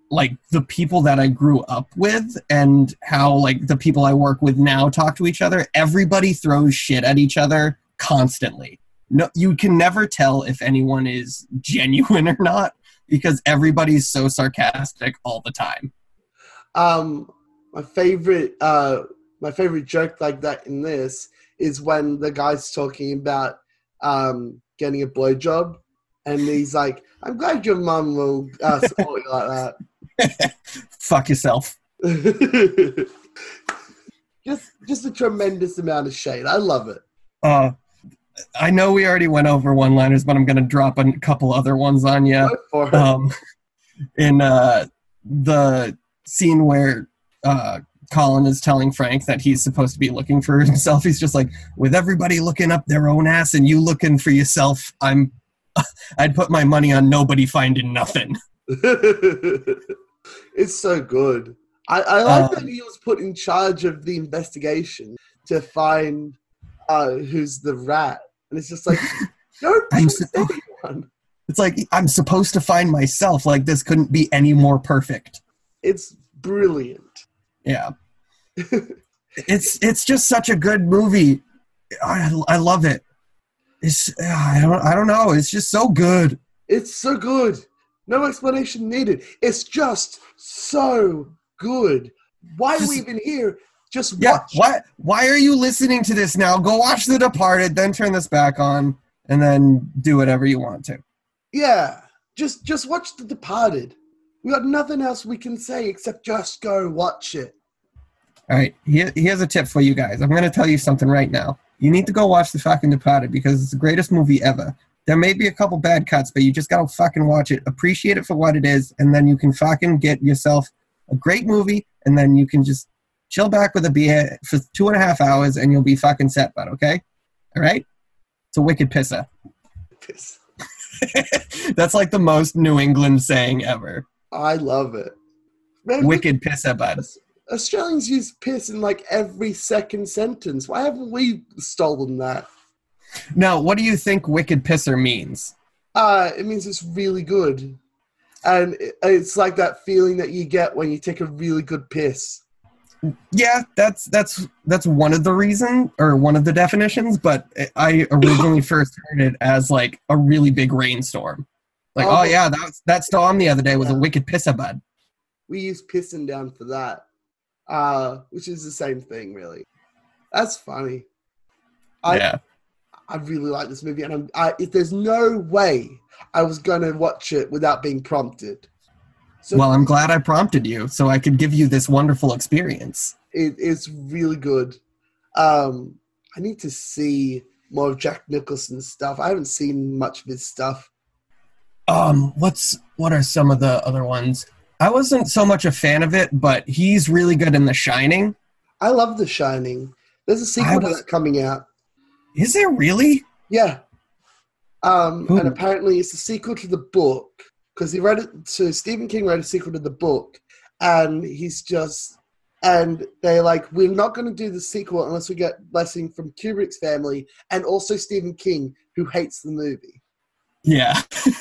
like the people that I grew up with and how like the people I work with now talk to each other. Everybody throws shit at each other constantly. No, you can never tell if anyone is genuine or not because everybody's so sarcastic all the time. Um, my favorite, uh, my favorite joke like that in this is when the guy's talking about um getting a blowjob, and he's like, "I'm glad your mum will uh, support you like that." (laughs) Fuck yourself. (laughs) just, just a tremendous amount of shade. I love it. Uh, I know we already went over one-liners, but I'm gonna drop a couple other ones on you. Go for it. Um, in uh, the scene where uh, Colin is telling Frank that he's supposed to be looking for (laughs) himself, he's just like, with everybody looking up their own ass and you looking for yourself, I'm. (laughs) I'd put my money on nobody finding nothing. (laughs) it's so good. I, I like Um, that he was put in charge of the investigation to find uh, who's the rat, and it's just like, don't I'm so- anyone. It's like I'm supposed to find myself. Like this couldn't be any more perfect. It's brilliant. Yeah. It's it's just such a good movie. I, I love it. It's I don't I don't know. It's just so good. It's so good. No explanation needed. It's just so good. Why are we even here? Just Yeah. watch. Why why are you listening to this now? Go watch The Departed, then turn this back on, and then do whatever you want to. Yeah. Just just watch The Departed. We got nothing else we can say except just go watch it. All right, here, here's a tip for you guys. I'm going to tell you something right now. You need to go watch The fucking Departed because it's the greatest movie ever. There may be a couple bad cuts, but you just gotta fucking watch it, appreciate it for what it is, and then you can fucking get yourself a great movie, and then you can just chill back with a beer for two and a half hours, and you'll be fucking set, bud. Okay, all right? It's a wicked pisser. Piss. (laughs) That's like the most New England saying ever. I love it. Man, Wicked pisser, bud. Australians use piss in like every second sentence. Why haven't we stolen that? Now, what do you think wicked pisser means? Uh, it means it's really good. And it- it's like that feeling that you get when you take a really good piss. Yeah, that's that's that's one of the reason or one of the definitions, but I originally (coughs) first heard it as like a really big rainstorm. Like, Oh. oh, yeah, that that storm the other day was a wicked pisser bud. We use pissing down for that, uh, which is the same thing, really. That's funny. I, yeah. I really like this movie, and I'm, I, if there's no way I was going to watch it without being prompted. So Well, I'm glad I prompted you so I could give you this wonderful experience. it, it's really good. Um, I need to see more of Jack Nicholson's stuff. I haven't seen much of his stuff. Um, what's what are some of the other ones? I wasn't so much a fan of it, but he's really good in The Shining. I love The Shining. There's a sequel to that coming out. Is there really? Yeah. Um, Ooh. and apparently it's a sequel to the book because he wrote it. So Stephen King wrote a sequel to the book, and he's just and they're like, we're not going to do the sequel unless we get blessing from Kubrick's family and also Stephen King, who hates the movie. Yeah. (laughs)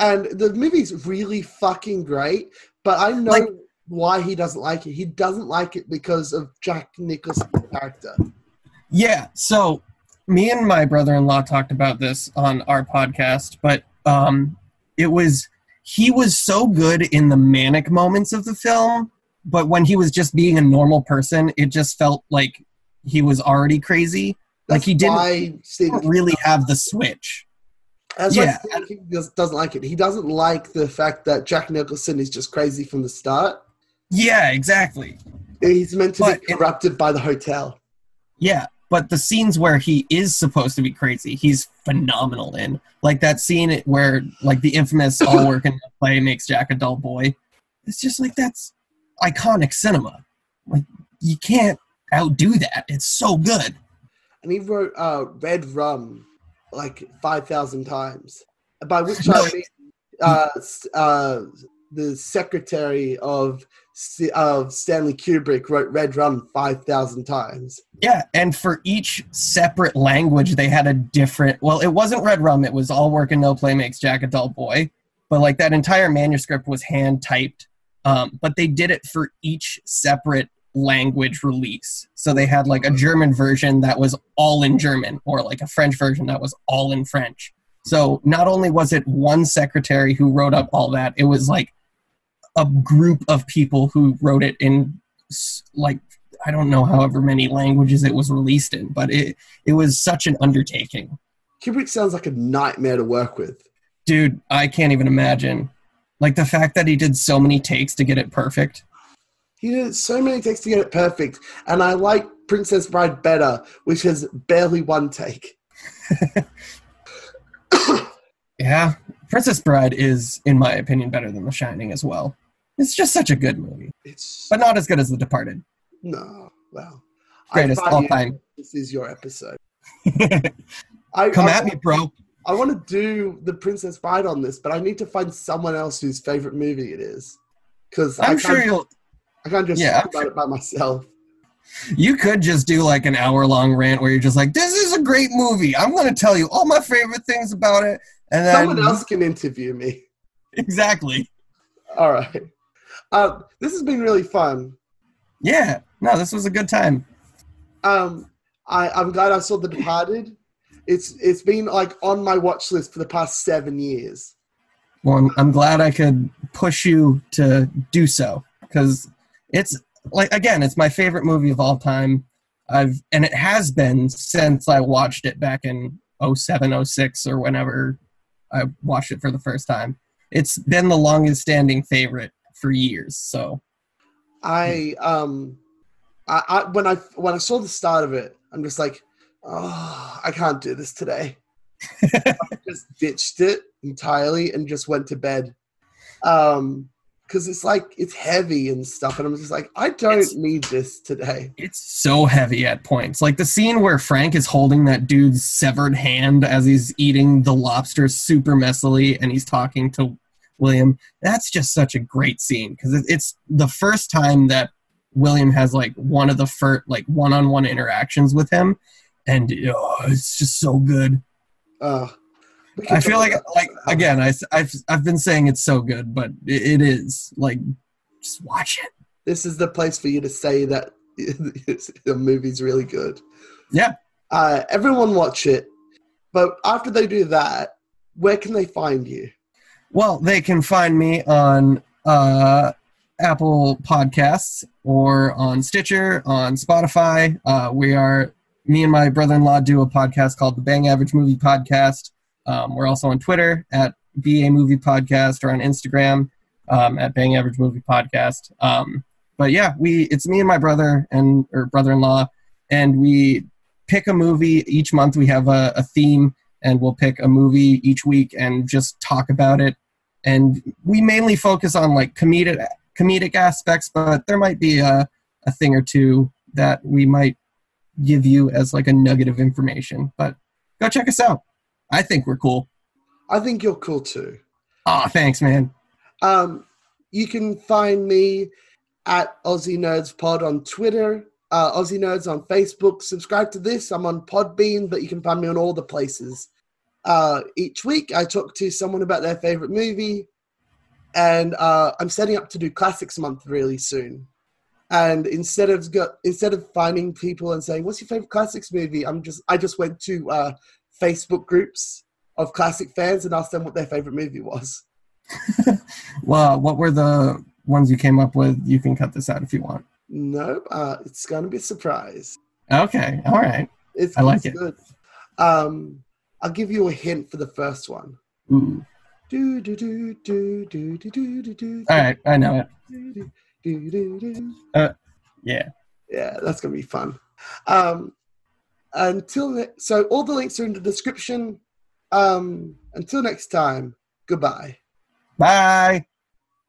And the movie's really fucking great, but I know Like- why he doesn't like it. He doesn't like it because of Jack Nicholson's character. Yeah. So me and my brother-in-law talked about this on our podcast, but um, it was he was so good in the manic moments of the film, but when he was just being a normal person, it just felt like he was already crazy. Like he didn't- He didn't really have the switch. That's why Yeah. King does, doesn't like it. He doesn't like the fact that Jack Nicholson is just crazy from the start. Yeah, exactly. He's meant to But be it- corrupted by the hotel. Yeah, but the scenes where he is supposed to be crazy, he's phenomenal in. Like that scene where, like, the infamous (laughs) "all work and play makes Jack a dull boy." It's just like that's iconic cinema. Like you can't outdo that. It's so good. And he wrote uh, Red Rum like 5,000 times. By which I mean uh, uh, the secretary of, of Stanley Kubrick wrote Red Rum 5,000 times. Yeah, and for each separate language, they had a different. Well, it wasn't Red Rum; it was all work and no play makes Jack a dull boy. But like that entire manuscript was hand typed. Um, but they did it for each separate language release. So they had like a German version that was all in German, or like a French version that was all in French. So not only was it one secretary who wrote up all that, it was like a group of people who wrote it in like I don't know however many languages it was released in, but it it was such an undertaking. Kubrick sounds like a nightmare to work with. Dude, I can't even imagine. Like the fact that he did so many takes to get it perfect. He did so many takes to get it perfect, and I like Princess Bride better, which has barely one take. (coughs) Yeah. Princess Bride is, in my opinion, better than The Shining as well. It's just such a good movie. It's But not as good as The Departed. no, well, Greatest I all time. This is your episode. (laughs) Come I, I, at me, bro. I want to do the Princess Bride on this, but I need to find someone else whose favorite movie it is, because I I'm sure you'll I can't just Yeah, talk about it by myself. you could just do like an hour long rant where you're just like, This is a great movie. I'm gonna tell you all my favorite things about it. And then Someone else can interview me. (laughs) Exactly. All right. Uh, this has been really fun. Yeah. No, this was a good time. Um, I, I'm glad I saw The Departed. It's it's been like on my watch list for the past seven years. Well, I'm, I'm glad I could push you to do so because it's like again, it's my favorite movie of all time. I've and it has been since I watched it back in 07, 06 or whenever I watched it for the first time. It's been the longest standing favorite for years. So I um I, I when I when I saw the start of it, I'm just like, oh, I can't do this today. (laughs) I just ditched it entirely and just went to bed. Um, because it's like it's heavy and stuff, and I'm just like, I don't It's- need this today. It's so heavy at points. Like the scene where Frank is holding that dude's severed hand as he's eating the lobster super messily and he's talking to William. That's just such a great scene because it's the first time that William has like one of the first like one-on-one interactions with him, and oh, it's just so good. Uh, I feel like like again I, I've I've been saying it's so good, but it, it is like just watch it. this is the place for you to say that (laughs) the movie's really good. Yeah. Uh, everyone watch it, but after they do that, where can they find you? Well, they can find me on uh, Apple Podcasts or on Stitcher, on Spotify. Uh, we are, me and my brother in law do a podcast called the Bang Average Movie Podcast. Um, we're also on Twitter at BA Movie Podcast or on Instagram um, at Bang Average Movie Podcast. Um, but yeah, we it's me and my brother and or brother in law, and we pick a movie each month. We have a, a theme, and we'll pick a movie each week and just talk about it and we mainly focus on like comedic comedic aspects but there might be a, a thing or two that we might give you as like a nugget of information but go check us out i think we're cool I think you're cool too. oh thanks man Um, you can find me at Aussie Nerds Pod on Twitter, uh, Aussie Nerds on Facebook. Subscribe to this. I'm on Podbean, but you can find me on all the places. Uh, each week, I talk to someone about their favorite movie, and uh, I'm setting up to do Classics Month really soon. And instead of go, instead of finding people and saying, "What's your favorite classics movie?" I'm just I just went to uh, Facebook groups of classic fans and asked them what their favorite movie was. well what were the ones you came up with you can cut this out if you want Nope, uh, it's gonna be a surprise. okay all right It's, I like it. good. Um, I'll give you a hint for the first one. Ooh. Do do do do do do do do do. all right i know it do, do, do, do, do. yeah Yeah, that's gonna be fun. Um, until ne- so, all the links are in the description. Um, until next time, goodbye. bye